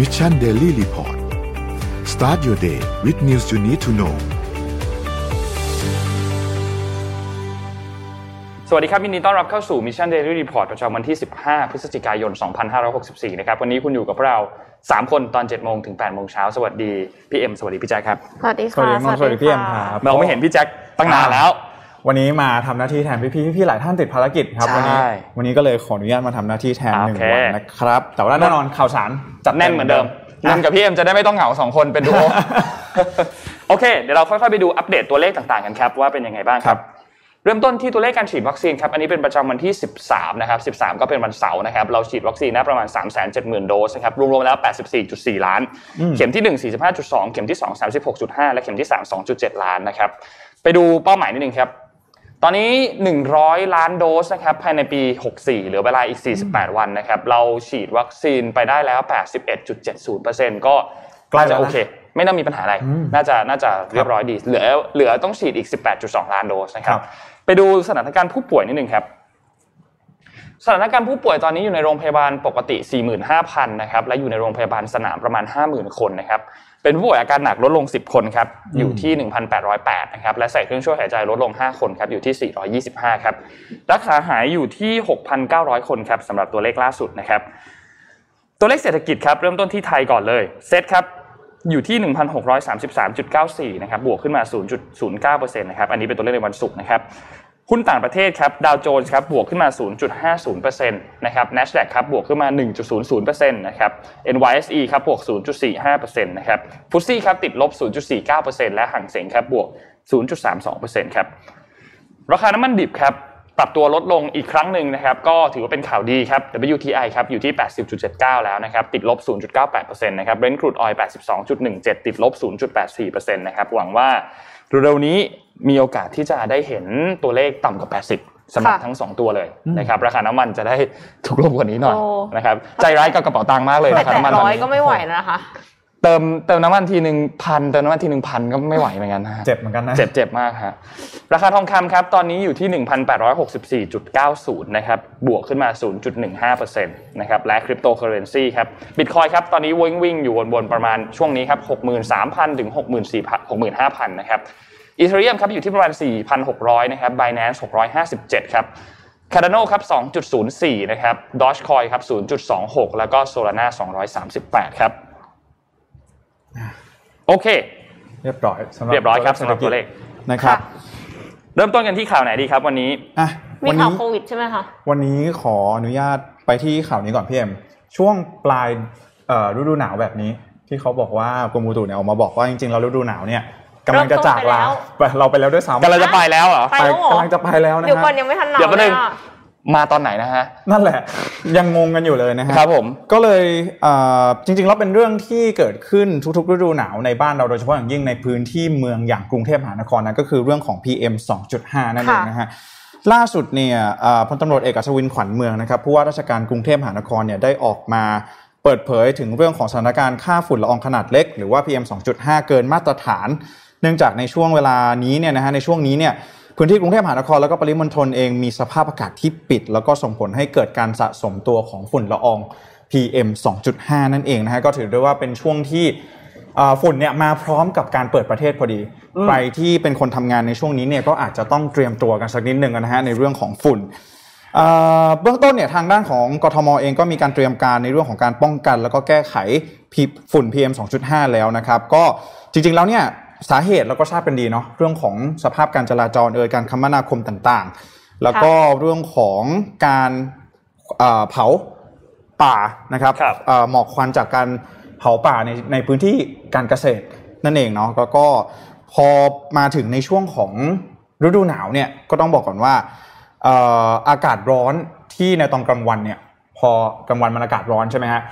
Mission Daily Report start your day with news you need to know สวัสดีครับยินดีต้อนรับเข้าสู่ Mission Daily Report ประจำวันที่ 15 พฤศจิกายน 2564 นะครับ วันนี้คุณอยู่กับเรา 3 คนตอน 7 โมงถึง 8 โมงเช้า สวัสดี พี่เอ็ม สวัสดีพี่แจ็คครับ สวัสดีสวัค่ะสดีน้องสวัสดีพี่เอ็มครับเราไม่เห็นพี่แจ็คตั้งนานแล้ว วันนี้มาทำหน้าที่แทนพี่พี่พี่ๆหลายท่านติดภารกิจครับใช่วันนี้วันนี้ก็เลยขออนุญาตมาทำหน้าที่แทนหนึ่งโอเควันนะครับ แต่ว่าแน่นอนข่าวสารจัดแน่นเหมือนเดิมนันกับพี่เอ็มจะได้ไม่ต้องเหงาสองคนเป็นดูโอโอเค เดี๋ยวเราค่อยๆไปดูอัปเดตตัวเลขต่างๆกันครับว่าเป็นยังไงบ้างครับ เริ่มต้นที่ตัวเลขการฉีดวัคซีนครับอันนี้เป็นประจำวันที่ 13 นะครับ 13 ก็เป็นวันเสาร์นะครับเราฉีดวัคซีนนะประมาณ 370,000 โดสนะครับรวมๆแล้ว 84.4 ล้าน เข็มที่ 1 45.2 เข็มที่ 2 36.5 และเข็มที่ 3 2.7 ล้านนะครับไปดูเป้าหมายนิดนึงครับ ตอนนี้ 100 ล้านโดสนะครับภายในปี 64 เหลือเวลาอีก 48 วันนะครับเราฉีดวัคซีนไปได้แล้ว 81.70%ก็ใกล้แล้วจะนะโอเค ไม่น่ามีปัญหาอะไร น่าจะน่าจะเรียบร้อยดี เหลือเหลือต้องฉีดอีก 18.2 ล้านโดสนะครับ ไปดูสถานการณ์ผู้ป่วยนิดนึงครับ สถานการณ์ผู้ป่วยตอนนี้อยู่ในโรงพยาบาลปกติ 45,000 นะครับ และอยู่ในโรงพยาบาลสนามประมาณ 50,000 คนนะครับ เป็นผู้ป่วยอาการหนักลดลง 10 คนครับอยู่ที่ 1,808นะครับและใส่เครื่องช่วยหายใจลดลง 5 คนครับอยู่ที่ 425ครับรักษาหายอยู่ที่ 6,900 คนครับสำหรับตัวเลขล่าสุดนะครับตัวเลขเศรษฐกิจครับเริ่มต้นที่ไทยก่อนเลยเซตครับอยู่ที่ 1,633.94 นะครับ บวกขึ้นมา 0.09%นะครับ อันนี้เป็นตัวเลขในวันศุกร์นะครับ หุ้นต่างประเทศครับดาวโจนส์ครับบวกขึ้นมา 0.50%นะครับ NASDAQ ครับบวกขึ้นมา 1.00%นะครับ NYSE ครับบวก 0.45%นะครับฟุตซี่ครับติดลบ 0.49%และห่างเสียงครับบวก 0.32%ครับราคาน้ำมันดิบครับ ปรับตัวลดลงอีกครั้งหนึ่งนะครับก็ถือว่าเป็นข่าวดีครับ WTI ครับอยู่ที่ 80.79 แล้วนะครับติดลบ 0.98%นะครับ Brent crude oil 82.17 ติดลบ 0.84%นะครับหวังว่าเร็วๆนี้มีโอกาสที่จะได้เห็นตัวเลขต่ำกว่า 80สำหรับค่ะทั้ง 2 ตัวเลยนะครับราคาน้ำมันจะได้ถูกลงกว่านี้หน่อยโอ้นะครับใจร้ายกับกระเป๋าตังค์มากเลยแต่ราคาแตะน้ำมันตร้อนอยนี้ก็ไม่ไหวแล้วนะคะ เติมเติมน้ำมันทีหนึ่งพันเติมน้ำมันทีหนึ่งพันก็ไม่ไหวเหมือนกันนะฮะเจ็บเหมือนกันนะ เจ็บเจ็บมากฮะราคาทองคำครับ ตอนนี้อยู่ที่ 1,864.90 นะครับ บวกขึ้นมา 0.15%นะครับ และคริปโตเคอเรนซีครับบิตคอยครับ ตอนนี้วิ่งวิ่งอยู่บนๆประมาณช่วงนี้ครับ 63,000 ถึง 64,000 65,000 นะครับอีเทเรียมครับอยู่ที่ประมาณ 4,600 นะครับ Binance 657 ครับ Cardano ครับ 2.04 นะครับ Dogecoin ครับ 0.26 แล้วก็ Solana 238 ครับ โอเค เรียบร้อยสำหรับเรียบร้อยครับสำหรับตัวเลขนะครับ เริ่มต้นกันที่ข่าวไหนดีครับวันนี้อะมีวันข่าวนี้โควิดใช่ไหมคะวันนี้ขออนุญาตไปที่ข่าวนี้ก่อนพี่เอ็มช่วงปลายเอ่อฤดูหนาวแบบนี้ ที่เขาบอกว่ากรมอุตุเนี่ยออกมาบอกว่าจริงๆแล้วฤดูหนาวเนี่ยกำลังจะจากลาไปเราไปแล้วด้วยซ้ำกำลังจะไปแล้วเหรอไปแล้วเหรอกำลังจะไปแล้วนะเดี๋ยวก่อนฮะยังไม่ทันหนาวเดี๋ยวแป๊บนึงเลยอะ มาตอนไหนนะฮะ นั่นแหละ ยังงงกันอยู่เลยนะฮะครับผมก็เลยเอ่อจริงๆแล้วเป็นเรื่องที่เกิดขึ้นทุกๆฤดูหนาวในบ้านเราโดยเฉพาะอย่างยิ่งในพื้นที่เมืองอย่างกรุงเทพมหานครนะก็คือเรื่องของ PM 2.5 นั่นเองนะฮะล่าสุดเนี่ยเอ่อพลตำรวจเอกอัศวินขวัญเมืองนะครับผู้ว่าราชการกรุงเทพมหานครเนี่ยได้ออกมาเปิดเผยถึงเรื่องของสถานการณ์ค่าฝุ่นละอองขนาดเล็ก หรือว่า PM 2.5 เกินมาตรฐาน เนื่องจากในช่วงเวลานี้เนี่ยนะฮะในช่วงนี้เนี่ย พื้นที่กรุงเทพมหานครแล้วก็ปริมณฑลเองมีสภาพอากาศที่ปิด แล้วก็ส่งผลให้เกิดการสะสมตัวของฝุ่นละออง PM 2.5 นั่นเองนะฮะก็ถือได้ว่าเป็นช่วงที่อ่าฝุ่นเนี่ยมาพร้อมกับการเปิดประเทศพอดีใครที่เป็นคนทำงานในช่วงนี้เนี่ยก็อาจจะต้องเตรียมตัวกันสักนิดหนึ่งนะฮะในเรื่องของฝุ่นเอ่อเบื้องต้นเนี่ยทางด้านของกทมเองก็มีการเตรียมการในเรื่องของการป้องกัน แล้วก็แก้ไขพิฝุ่น PM 2.5 แล้วนะครับ ก็จริงๆแล้วเนี่ย สาเหตุเราก็ทราบกันดีเนาะเรื่องของสภาพการจราจรเอ่ยการคมนาคมต่างๆ แล้วก็เรื่องของการเอ่อเผาป่านะครับครับเอ่อหมอกควันจากการเผาป่าในในพื้นที่การเกษตรนั่นเองเนาะแล้วก็พอมาถึงในช่วงของฤดูหนาวเนี่ยก็ต้องบอกก่อนว่าเอ่ออากาศร้อนที่ในตอนกลางวันเนี่ยพอกลางวันมันอากาศร้อนใช่ไหมฮะ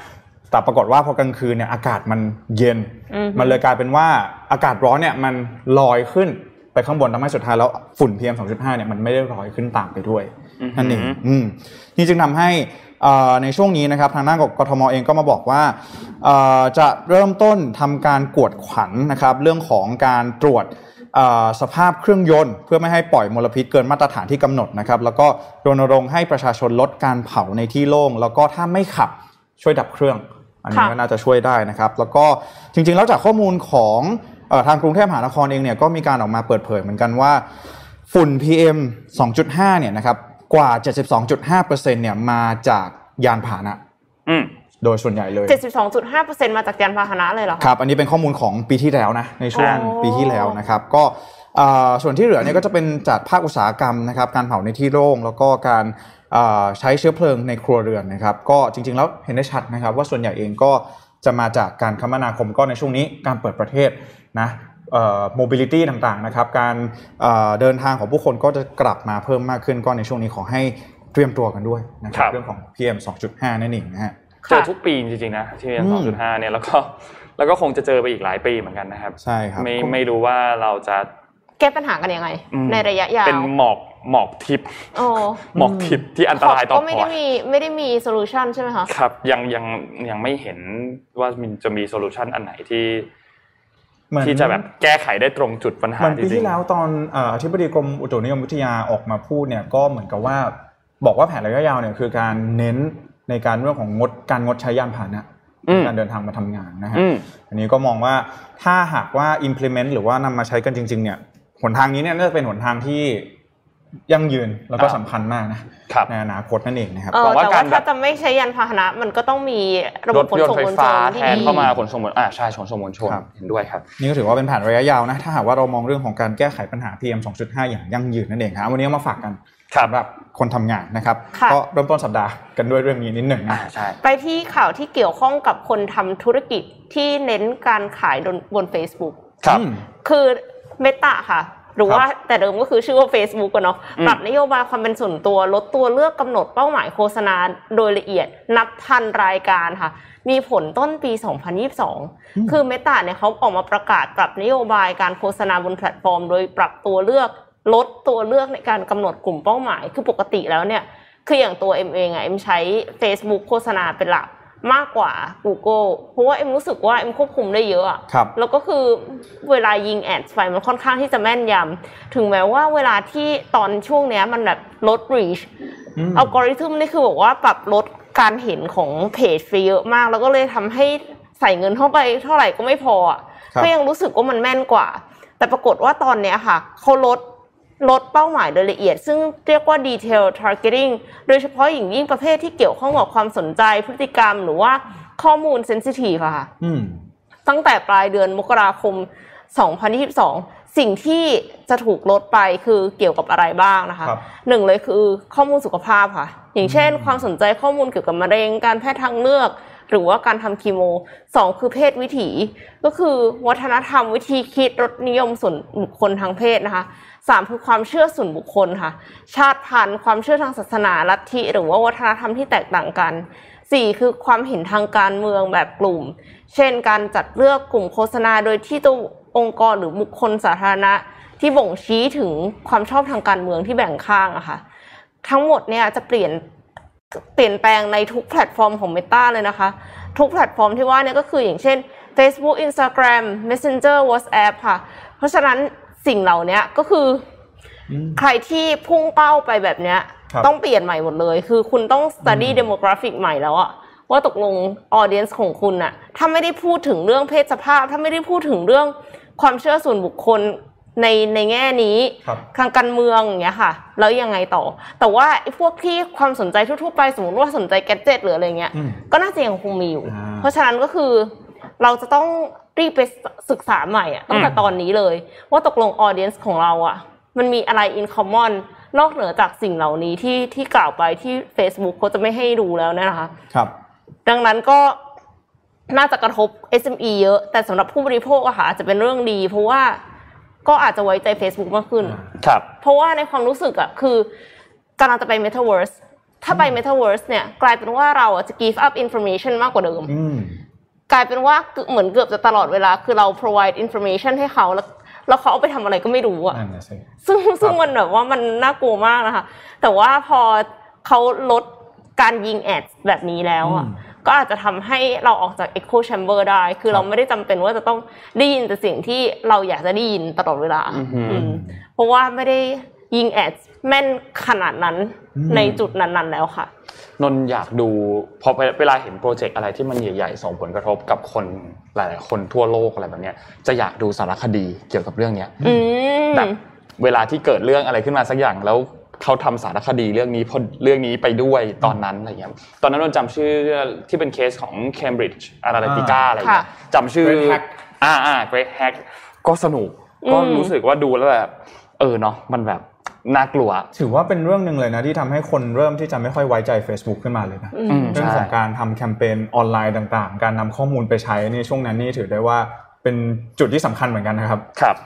แต่ปรากฏว่าพอกลางคืนเนี่ยอากาศมันเย็นอือฮึมันเลยกลายเป็นว่าอากาศร้อนเนี่ยมันลอยขึ้นไปข้างบนทำให้สุดท้ายแล้วฝุ่น PM 2.5เนี่ยมันไม่ได้ลอยขึ้นตามไปด้วยอือฮึนั่นเองอืมนี่จึงทำให้เอ่อในช่วงนี้นะครับทางด้านของกทมเองก็มาบอกว่าเอ่อจะเริ่มต้นทำการกวดขันนะครับเรื่องของการตรวจเอ่อสภาพเครื่องยนต์ เพื่อไม่ให้ปล่อยมลพิษเกินมาตรฐานที่กำหนดนะครับแล้วก็รณรงค์ให้ประชาชนลดการเผาในที่โล่งแล้วก็ถ้าไม่ขับช่วยดับเครื่อง อันนี้ก็น่าจะช่วยได้นะครับ แล้วก็จริงๆ แล้วจากข้อมูลของทางกรุงเทพมหานครเองเนี่ยก็มีการออกมาเปิดเผยเหมือนกันว่าฝุ่น PM 2.5 เนี่ยนะครับกว่า 72.5%เนี่ยมาจากยานพาหนะโดยส่วนใหญ่เลย 72.5%มาจากยานพาหนะเลยเหรอครับ อันนี้เป็นข้อมูลของปีที่แล้วนะในช่วงปีที่แล้วนะครับ ก็ส่วนที่เหลือเนี่ยก็จะเป็นจากภาคอุตสาหกรรมนะครับ การเผาในที่โล่งแล้วก็การ ใช้เชื้อเพลิงในครัวเรือนนะครับ ก็จริงๆแล้วเห็นได้ชัดนะครับ ว่าส่วนใหญ่เองก็จะมาจากการคมนาคมก็ในช่วงนี้การเปิดประเทศนะโมบิลิตี้ต่างๆนะครับ การเดินทางของผู้คนก็จะกลับมาเพิ่มมากขึ้นก็ในช่วงนี้ขอให้เตรียมตัวกันด้วยนะครับ เรื่องของ PM 2.5 นั่นเองนะฮะเจอทุกปีจริงๆนะที่ PM 2.5 เนี่ยแล้วก็แล้วก็คงจะเจอไปอีกหลายปีเหมือนกันนะครับ ใช่ครับ ไม่ไม่รู้ว่าเราจะแก้ปัญหากันยังไง ในระยะยาว เป็นหมอก หมอกทิพย์หมอกทิพย์ที่อันตรายต่อพอก็ไม่ได้มีไม่ได้มี solution ใช่ไหมคะครับ ยังยังยังไม่เห็นว่าจะมี solution อันไหนที่ที่จะแบบแก้ไขได้ตรงจุดปัญหาเหมือนปีที่แล้วตอนอธิบดีกรมอุตุนิยมวิทยาออกมาพูดเนี่ยก็เหมือนกับว่าบอกว่าแผนระยะยาวเนี่ยคือการเน้นในการเรื่องของงดการงดใช้ยานพาหนะการเดินทางมาทำงานนะฮะอันนี้ก็มองว่าถ้าหากว่า implement หรือว่านำมาใช้กันจริง ๆ เนี่ยหนทางนี้เนี่ยน่าจะเป็นหนทางที่ ยั่งยืนแล้วก็สำคัญมากนะในอนาคตนั่นเองนะครับแต่ว่าถ้าจะไม่ใช้ยานพาหนะมันก็ต้องมีระบบขนส่งมวลชนแทนเข้ามาขนส่งมวลอ่าใช่ขนส่งมวลชนเห็นด้วยครับนี่ก็ถือว่าเป็นแผนระยะยาวนะถ้าหากว่าเรามองเรื่องของการแก้ไขปัญหา PM 2.5 อย่างยั่งยืนนั่นเองครับวันนี้มาฝากกันสำหรับคนทำงานนะครับก็เริ่มต้นสัปดาห์กันด้วยเรื่องนี้นิดหนึ่งนะใช่ไปที่ข่าวที่เกี่ยวข้องกับคนทำธุรกิจที่เน้นการขายบน Facebook ครับคือเมตาค่ะ หรือว่าแต่เดิมก็คือชื่อว่า Facebook กันเนาะปรับนโยบายความเป็นส่วนตัวลดตัวเลือกกำหนดเป้าหมายโฆษณาโดยละเอียดนับพันรายการค่ะ มีผลต้นปี 2022 คือเมตาเนี่ยเขาออกมาประกาศปรับนโยบายการโฆษณาบนแพลตฟอร์ม โดยปรับตัวเลือกลดตัวเลือกในการกำหนดกลุ่มเป้าหมาย คือปกติแล้วเนี่ยคืออย่างตัวเอ็มเองอะเอ็มใช้ Facebook โฆษณาเป็นหลัก มากกว่า Google เพราะว่าเอ็มรู้สึกว่าเอ็มควบคุมได้เยอะครับแล้วก็คือเวลายิง ad ไปมันค่อนข้างที่จะแม่นยำถึงแม้ว่าเวลาที่ตอนช่วงเนี้ยมันแบบลด reach อัลกอริทึมนี่คือบอกว่าปรับลดการเห็นของเพจไปเยอะมาก แล้วก็เลยทำให้ใส่เงินเข้าไปเท่าไหร่ก็ไม่พอก็ยังรู้สึกว่ามันแม่นกว่า แต่ปรากฏว่าตอนเนี้ยค่ะเขาลด ลดเป้าหมายโดยละเอียด ซึ่งเรียกว่า detail targeting โดยเฉพาะอย่างยิ่งประเภทที่เกี่ยวข้องกับความสนใจพฤติกรรมหรือว่าข้อมูล sensitive ค่ะตั้งแต่ปลายเดือนมกราคม 2022 สิ่งที่จะถูกลดไปคือเกี่ยวกับอะไรบ้างนะคะหนึ่งเลยคือข้อมูลสุขภาพค่ะ อย่างเช่น ความสนใจข้อมูลเกี่ยวกับมะเร็งการแพทย์ทางเลือก หรือว่าการทำคีโมสองคือเพศวิถีก็คือวัฒนธรรมวิธีคิดรสนิยมส่วนบุคคลทางเพศนะคะสามคือความเชื่อส่วนบุคคลค่ะ ชาติพันธุ์ ความเชื่อทางศาสนาลัทธิ หรือว่าวัฒนธรรมที่แตกต่างกันสี่คือความเห็นทางการเมืองแบบกลุ่ม เช่น การจัดเลือกกลุ่มโฆษณา โดยที่ตัวองค์กรหรือบุคคลสาธารณะ ที่บ่งชี้ถึงความชอบทางการเมืองที่แบ่งข้างอะค่ะ ทั้งหมดเนี่ยจะเปลี่ยน เปลี่ยนแปลงในทุกแพลตฟอร์มของ Meta เลยนะคะ ทุกแพลตฟอร์มที่ว่าเนี่ยก็คืออย่างเช่น Facebook Instagram Messenger WhatsApp ค่ะ เพราะฉะนั้นสิ่งเหล่านี้ก็คือ ใครที่พุ่งเป้าไปแบบเนี้ย ต้องเปลี่ยนใหม่หมดเลย คือคุณต้อง study demographic ใหม่แล้วอะว่าตกลง audience ของคุณอะถ้าไม่ได้พูดถึงเรื่องเพศสภาพ ถ้าไม่ได้พูดถึงเรื่องความเชื่อส่วนบุคคล ในในแง่นี้ทางการเมืองอย่างเงี้ยค่ะ แล้วยังไงต่อ แต่ว่าไอ้พวกที่ความสนใจทั่วๆไปสมมติว่าสนใจแกจิตหรืออะไรเงี้ยก็น่าจะยังคงมีอยู่ เพราะฉะนั้นก็คือเราจะต้องรีบไปศึกษาใหม่อะตั้งแต่ตอนนี้เลย ว่าตกลงออเดียนส์ของเราอะ มันมีอะไรอินคอมมอนนอกเหนือจากสิ่งเหล่านี้ที่ที่กล่าวไปที่ Facebook เขาจะไม่ให้ดูแล้วนะคะ ครับ ดังนั้นก็น่าจะกระทบ SME เยอะ แต่สำหรับผู้บริโภคอะค่ะจะเป็นเรื่องดี เพราะว่า ก็อาจจะไว้ใจ Facebook มากขึ้น ครับ เพราะว่าในความรู้สึกอะคือกำลังจะไป Metaverse ถ้าไป Metaverse เนี่ยกลายเป็นว่าเราจะ give up information มากกว่าเดิม กลายเป็นว่าเหมือนเกือบจะตลอดเวลา คือเรา provide information ให้เขาแล้วแล้วเขาเอาไปทำอะไรก็ไม่รู้อะซึ่งซึ่งมันแบบว่ามันน่ากลัวมากนะคะ แต่ว่าพอเขาลดการยิงแอดแบบนี้แล้วอะ ก็อาจจะทำให้เราออกจาก echo chamber ได้ คือเราไม่ได้จำเป็นว่าจะต้องได้ยินแต่สิ่งที่เราอยากจะได้ยินตลอดเวลาเพราะว่าไม่ได้ยิงแอดแม่นขนาดนั้นในจุดนั้นๆแล้วค่ะ นนอยากดูพอเวลาเห็นโปรเจกต์อะไรที่มันใหญ่ๆส่งผลกระทบกับคนหลายๆคนทั่วโลกอะไรแบบเนี้ยจะอยากดูสารคดีเกี่ยวกับเรื่องเนี้ยอืมแบบเวลาที่เกิดเรื่องอะไรขึ้นมาสักอย่างแล้ว เขาทำสารคดีเรื่องนี้พอเรื่องนี้ไปด้วยตอนนั้นอะไรเงี้ยตอนนั้นนนจำชื่อที่เป็นเคสของ Cambridge Analytica อะไรเงี้ยค่ะจำชื่อ Great Hack อ่าอ่า Great Hack ก็สนุกก็รู้สึกว่าดูแล้วแบบเออเนาะมันแบบน่ากลัว ถือว่าเป็นเรื่องหนึ่งเลยนะที่ทำให้คนเริ่มที่จะไม่ค่อยไว้ใจ Facebook ขึ้นมาเลยนะอืมเรื่องใช่ของการทำแคมเปญออนไลน์ต่างๆ การนำข้อมูลไปใช้นี่ช่วงนั้นนี่ถือได้ว่าเป็นจุดที่สำคัญเหมือนกันนะครับครับ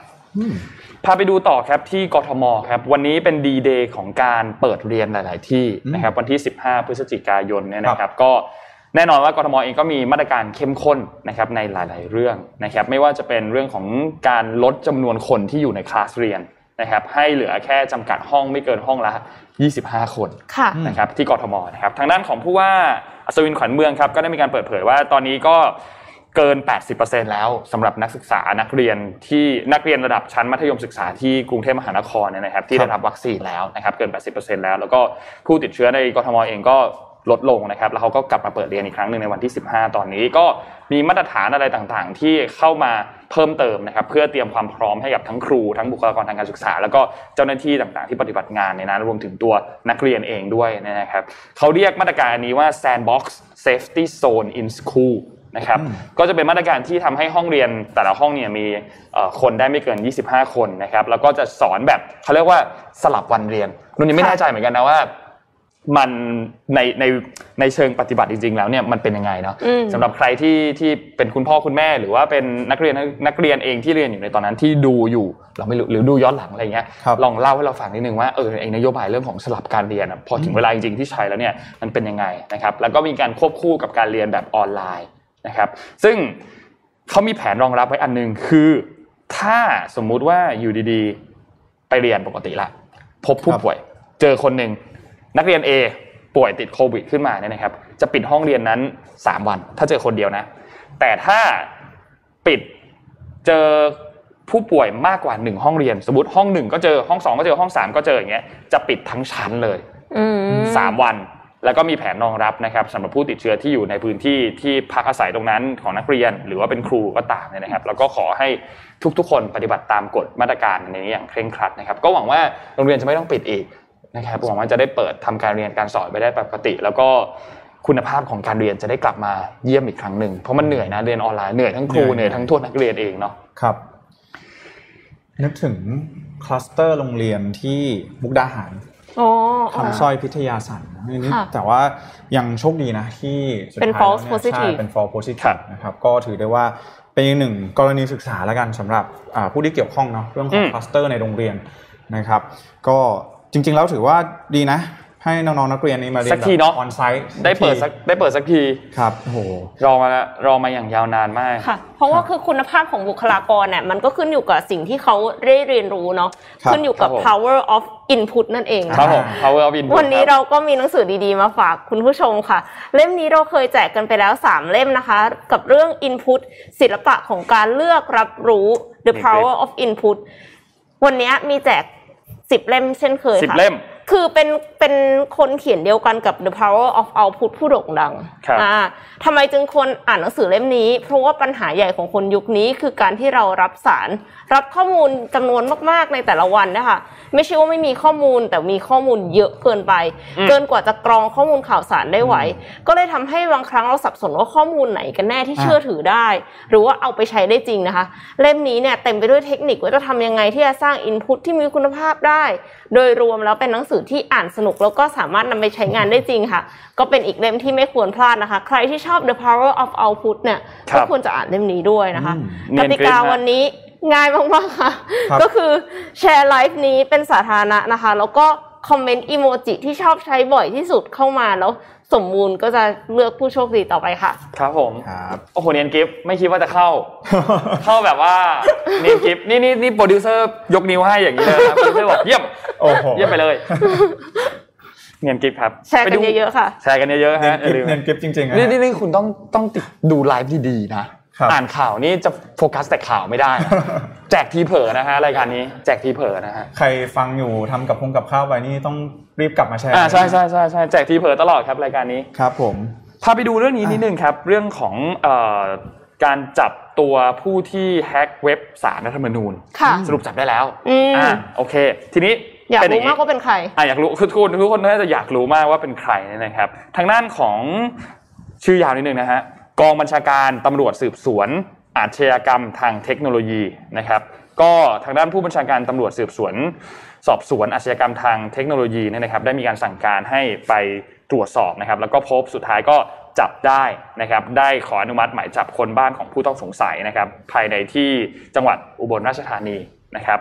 พาไปดูต่อครับที่กทมครับวันนี้เป็นดีเดย์ของการเปิดเรียนหลาย ๆ ที่นะครับวันที่ 15 พฤศจิกายนเนี่ยนะครับ ก็แน่นอนว่ากทมเองก็มีมาตรการเข้มข้นนะครับในหลาย ๆ เรื่องนะครับไม่ว่าจะเป็นเรื่องของการลดจำนวนคนที่อยู่ในคลาสเรียนนะครับให้เหลือแค่จำกัดห้องไม่เกินห้องละ 25 คนค่ะนะครับที่กทมนะครับทางด้านของผู้ว่าอัศวินขวัญเมืองครับก็ได้มีการเปิดเผยว่าตอนนี้ก็ เกิน 80%แล้วสำหรับนักศึกษานักเรียนที่นักเรียนระดับชั้นมัธยมศึกษาที่กรุงเทพมหานครเนี่ยนะครับที่ได้รับวัคซีนแล้วนะครับเกิน 80%แล้วแล้วก็ผู้ติดเชื้อในกทมเองก็ลดลงนะครับแล้วเขาก็กลับมาเปิดเรียนอีกครั้งหนึ่งในวันที่ 15 ตอนนี้ก็มีมาตรฐานอะไรต่างๆ ที่เข้ามาเพิ่มเติมนะครับเพื่อเตรียมความพร้อมให้กับทั้งครู ทั้งบุคลากรทางการศึกษา แล้วก็เจ้าหน้าที่ต่างๆ ที่ปฏิบัติงานในนั้นรวมถึงตัวนักเรียนเองด้วยนะครับเขาเรียกมาตรการอันนี้ว่า sandbox safety zone in school นะครับก็จะเป็นมาตรการที่ทำให้ห้องเรียนแต่ละห้องเนี่ยมีเอ่อคนได้ไม่เกิน 25 คนนะครับแล้วก็จะสอนแบบเขาเรียกว่าสลับวันเรียนนุ่นยังไม่แน่ใจเหมือนกันนะว่ามันในในในเชิงปฏิบัติจริง ๆ แล้วเนี่ยมันเป็นยังไงเนาะอืมสำหรับใครที่ที่เป็นคุณพ่อคุณแม่ หรือว่าเป็นนักเรียนนักเรียนเองที่เรียนอยู่ในตอนนั้นที่ดูอยู่เราไม่รู้หรือดูย้อนหลังอะไรเงี้ยครับลองเล่าให้เราฟังนิดนึงว่าเออไอ้นโยบายเรื่องของสลับการเรียนอะพอถึงเวลาจริงๆที่ใช้แล้วเนี่ยมันเป็นยังไงนะครับแล้วก็มีการควบคู่กับการเรียนแบบออนไลน์ นะครับ ซึ่งเขามีแผนรองรับไว้อันหนึงคือ ถ้าสมมุติว่าอยู่ดีๆ ไปเรียนปกติละ พบผู้ป่วย เจอคนหนึ่งนักเรียน A ป่วยติดโควิดขึ้นมาเนี่ยนะครับ จะปิดห้องเรียนนั้น 3 วัน ถ้าเจอคนเดียวนะ แต่ถ้าปิดเจอผู้ป่วยมากกว่า1ห้องเรียน สมมติห้องหนึ่งก็เจอห้อง2ก็เจอห้อง3ก็เจออย่างเงี้ยจะปิดทั้งชั้นเลยอืมสามวัน แล้วก็มีแผนรองรับนะครับสำหรับผู้ติดเชื้อที่อยู่ในพื้นที่ที่พักอาศัยตรงนั้นของนักเรียน หรือว่าเป็นครูก็ตามเนี่ยนะครับ แล้วก็ขอให้ทุกๆ คนปฏิบัติตามกฎมาตรการในนี้อย่างเคร่งครัดนะครับ ก็หวังว่าโรงเรียนจะไม่ต้องปิดอีกนะครับหวังว่าจะได้เปิดทำการเรียนการสอนไปได้ปกติ แล้วก็คุณภาพของการเรียนจะได้กลับมาเยี่ยมอีกครั้งหนึ่งเพราะมันเหนื่อยนะเรียนออนไลน์เหนื่อยทั้งครูเหนื่อยทั้งตัวนักเรียนเองเนาะครับนึกถึงคลัสเตอร์โรงเรียนที่มุกดาหารอ๋อ คำสร้อยพิทยาสรรค์อันนี้ค่ะแต่ว่ายังโชคดีนะที่สุดเป็นท้าย false แล้วเนี่ย positive ใช่เป็น false ครั positive บนะครับก็ถือได้ว่าเป็นอีกหนึ่งกรณีศึกษาแล้วกันสำหรับอ่าผู้ที่เกี่ยวข้องเนาะเรื่องของคลัสเตอร์ในโรงเรียนนะครับ ก็จริงๆแล้วถือว่าดีนะ ให้น้องๆนักเรียนนี้มาเรียนสักทีเนาะ on-siteต์ได้เปิดสักได้เปิดสักทีครับโอ้โหรอมารอมาอย่างยาวนานมากค่ะ เพราะว่าคือคุณภาพของบุคลากรเนี่ยมันก็ขึ้นอยู่กับสิ่งที่เขาได้เรียนรู้เนาะครับขึ้นอยู่กับครับผม power of input นั่นเองครับผม power of input วันนี้ครับเราก็มีหนังสือดีๆมาฝากคุณผู้ชมค่ะ เล่มนี้เราเคยแจกกันไปแล้ว 3 เล่มนะคะ กับเรื่อง input ศิลปะของการเลือกรับรู้ the power of input วันนี้มีแจก10เล่มเช่นเคยสิบค่ะเล่มคือเป็น เป็นคนเขียนเดียวกันกับ The Power of Output ผู้โด่งดังครับอ่าทำไมจึงคนอ่านหนังสือเล่มนี้ เพราะว่าปัญหาใหญ่ของคนยุคนี้คือการที่เรารับสาร รับข้อมูลจำนวนมากๆในแต่ละวันนะคะ ไม่ใช่ว่าไม่มีข้อมูลแต่มีข้อมูลเยอะเกินไปอืมเกินกว่าจะกรองข้อมูลข่าวสารได้ไหว ก็เลยทำให้บางครั้งเราสับสนว่าข้อมูลไหนกันแน่ที่เชื่อถือได้ หรือว่าเอาไปใช้ได้จริงนะคะ เล่มนี้เนี่ยเต็มไปด้วยเทคนิคว่าจะทำยังไงที่จะสร้างอินพุตที่มีคุณภาพได้ โดยรวมแล้วเป็นหนังสือที่อ่านสนุกแล้วก็สามารถนำไปใช้งานได้จริงค่ะ ก็เป็นอีกเล่มที่ไม่ควรพลาดนะคะ ใครที่ชอบ The Power of Output เนี่ยครับก็ควรจะอ่านเล่มนี้ด้วยนะคะอืมเนียน gift กติกาฮะวันนี้ง่ายมากๆค่ะครับก็คือแชร์ไลฟ์นี้เป็นสาธารณะนะคะ แล้วก็คอมเมนต์อีโมจิที่ชอบใช้บ่อยที่สุดเข้ามาแล้วสมมูลก็จะเลือกผู้โชคดีต่อไปค่ะ ครับผมครับโอ้โหเนียน gift ไม่คิดว่าจะเข้า เข้าแบบว่าเนียน gift นี่นี่นี่โปรดิวเซอร์ยกนิ้วให้อย่างนี้เลยนะโปรดิวเซอร์บอกเยี่ยมโอ้โหเยี่ยมไปเลย เนียน gift ครับแชร์กันไปดูเยอะๆค่ะแชร์กันเยอะๆเนียนฮะอย่าลืมเนียน gift จริงๆนะนี่นี่นี่คุณต้องต้องติดดูไลฟ์ดีๆนะอ่านข่าวนี่จะโฟกัสแต่ข่าวไม่ได้ แจกทีเผลอนะฮะรายการนี้แจกทีเผลอนะฮะใครฟังอยู่ทำกับพงกับข้าวไปนี่ต้องรีบกลับมาแชร์อ่าใช่ใช่ใช่ใช่แจกทีเผลอตลอดครับรายการนี้ครับผมพาไปดูเรื่องนี้นิดนึงครับเรื่องของเอ่อการจับตัวผู้ที่แฮ็กเว็บศาลรัฐธรรมนูญค่ะสรุปจับได้แล้วอืมอ่าโอเค ทีนี้ อยากเป็นรู้งมากว่าเป็นใครอะอยากรู้คือทุกคนทุกคนน่าจะอยากรู้มากว่าเป็นใครเนี่ยนะครับ ทางด้านของชื่อยาวนิดนึงนะฮะกองบัญชาการตำรวจสืบสวน อาชญากรรมทางเทคโนโลยีนะครับ ก็ทางด้านผู้บัญชาการตำรวจสืบสวน สอบสวนอาชญากรรมทางเทคโนโลยีเนี่ยนะครับ ได้มีการสั่งการให้ไปตรวจสอบนะครับ แล้วก็พบสุดท้ายก็จับได้นะครับ ได้ขออนุมัติหมายจับคนบ้านของผู้ต้องสงสัยนะครับ ภายในที่จังหวัดอุบลราชธานี นะครับ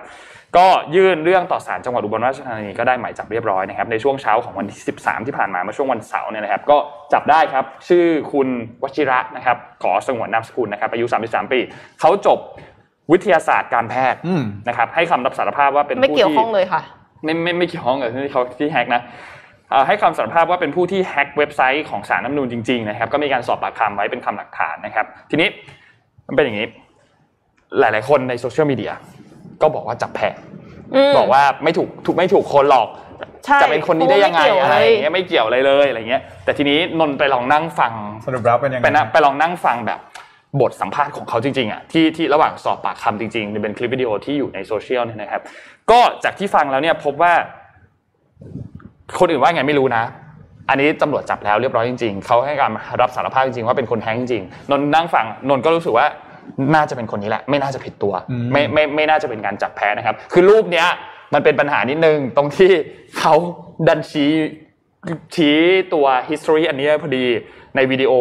ก็ยื่นเรื่องต่อศาลจังหวัดอุบลราชธานีก็ได้หมายจับเรียบร้อยนะครับในช่วงเช้าของวันที่ 13 ที่ผ่านมาเมื่อช่วงวันเสาร์เนี่ยนะครับก็จับได้ครับชื่อคุณวชิระนะครับขอสงวนนามสกุลนะครับอายุ 33 ปีเขาจบวิทยาศาสตร์การแพทย์อืมนะครับให้คำรับสารภาพว่าเป็นไม่ผู้เกี่ยวที่ข้องเลยค่ะไม่ไม่ไม่เกี่ยวข้องกับที่เขาที่แฮกนะเอ่อให้คำสารภาพว่าเป็นผู้ที่แฮกเว็บไซต์ของสารน้ำนูนจริงๆนะครับก็มีการสอบปากคำไว้เป็นคำหลักฐานนะครับ ทีนี้มันเป็นอย่างนี้หลาย ๆ คนในโซเชียลมีเดีย ก็บอกว่าจับแพ้อืมบอกว่าไม่ถูกถูกไม่ถูกคนหรอกใช่จะเป็นคนนี้ได้ยังไงเพราะว่าอะไรไม่อเกี่ยวเลยย่างเงี้ยไม่เกี่ยวอะไรเลยอะไรเงี้ยแต่ทีนี้นนท์ไปลองนั่งฟังสรุปแล้วเป็นยังไงไปนะไปลองนั่งฟังแบบบทสัมภาษณ์ของเขาจริงๆอะที่ที่ระหว่างสอบปากคำจริงๆเป็นคลิปวิดีโอที่อยู่ในโซเชียลเนี่ยนะครับ ก็จากที่ฟังแล้วเนี่ยพบว่า คนอื่นว่าไงไม่รู้นะ อันนี้ตำรวจจับแล้วเรียบร้อยจริงๆเขาให้การรับสารภาพจริงๆว่าเป็นคนแท้งจริงๆนนท์นั่งฟังนนท์ก็รู้สึกว่า น่าจะเป็นคนนี้แหละ ไม่น่าจะผิดตัว ไม่ไม่ไม่น่าจะเป็นการจับแพ้นะครับ คือรูปเนี้ย มันเป็นปัญหานิดนึงตรงที่เขาดันชี้ชี้ตัว history อันนี้พอดีในวิดีโอ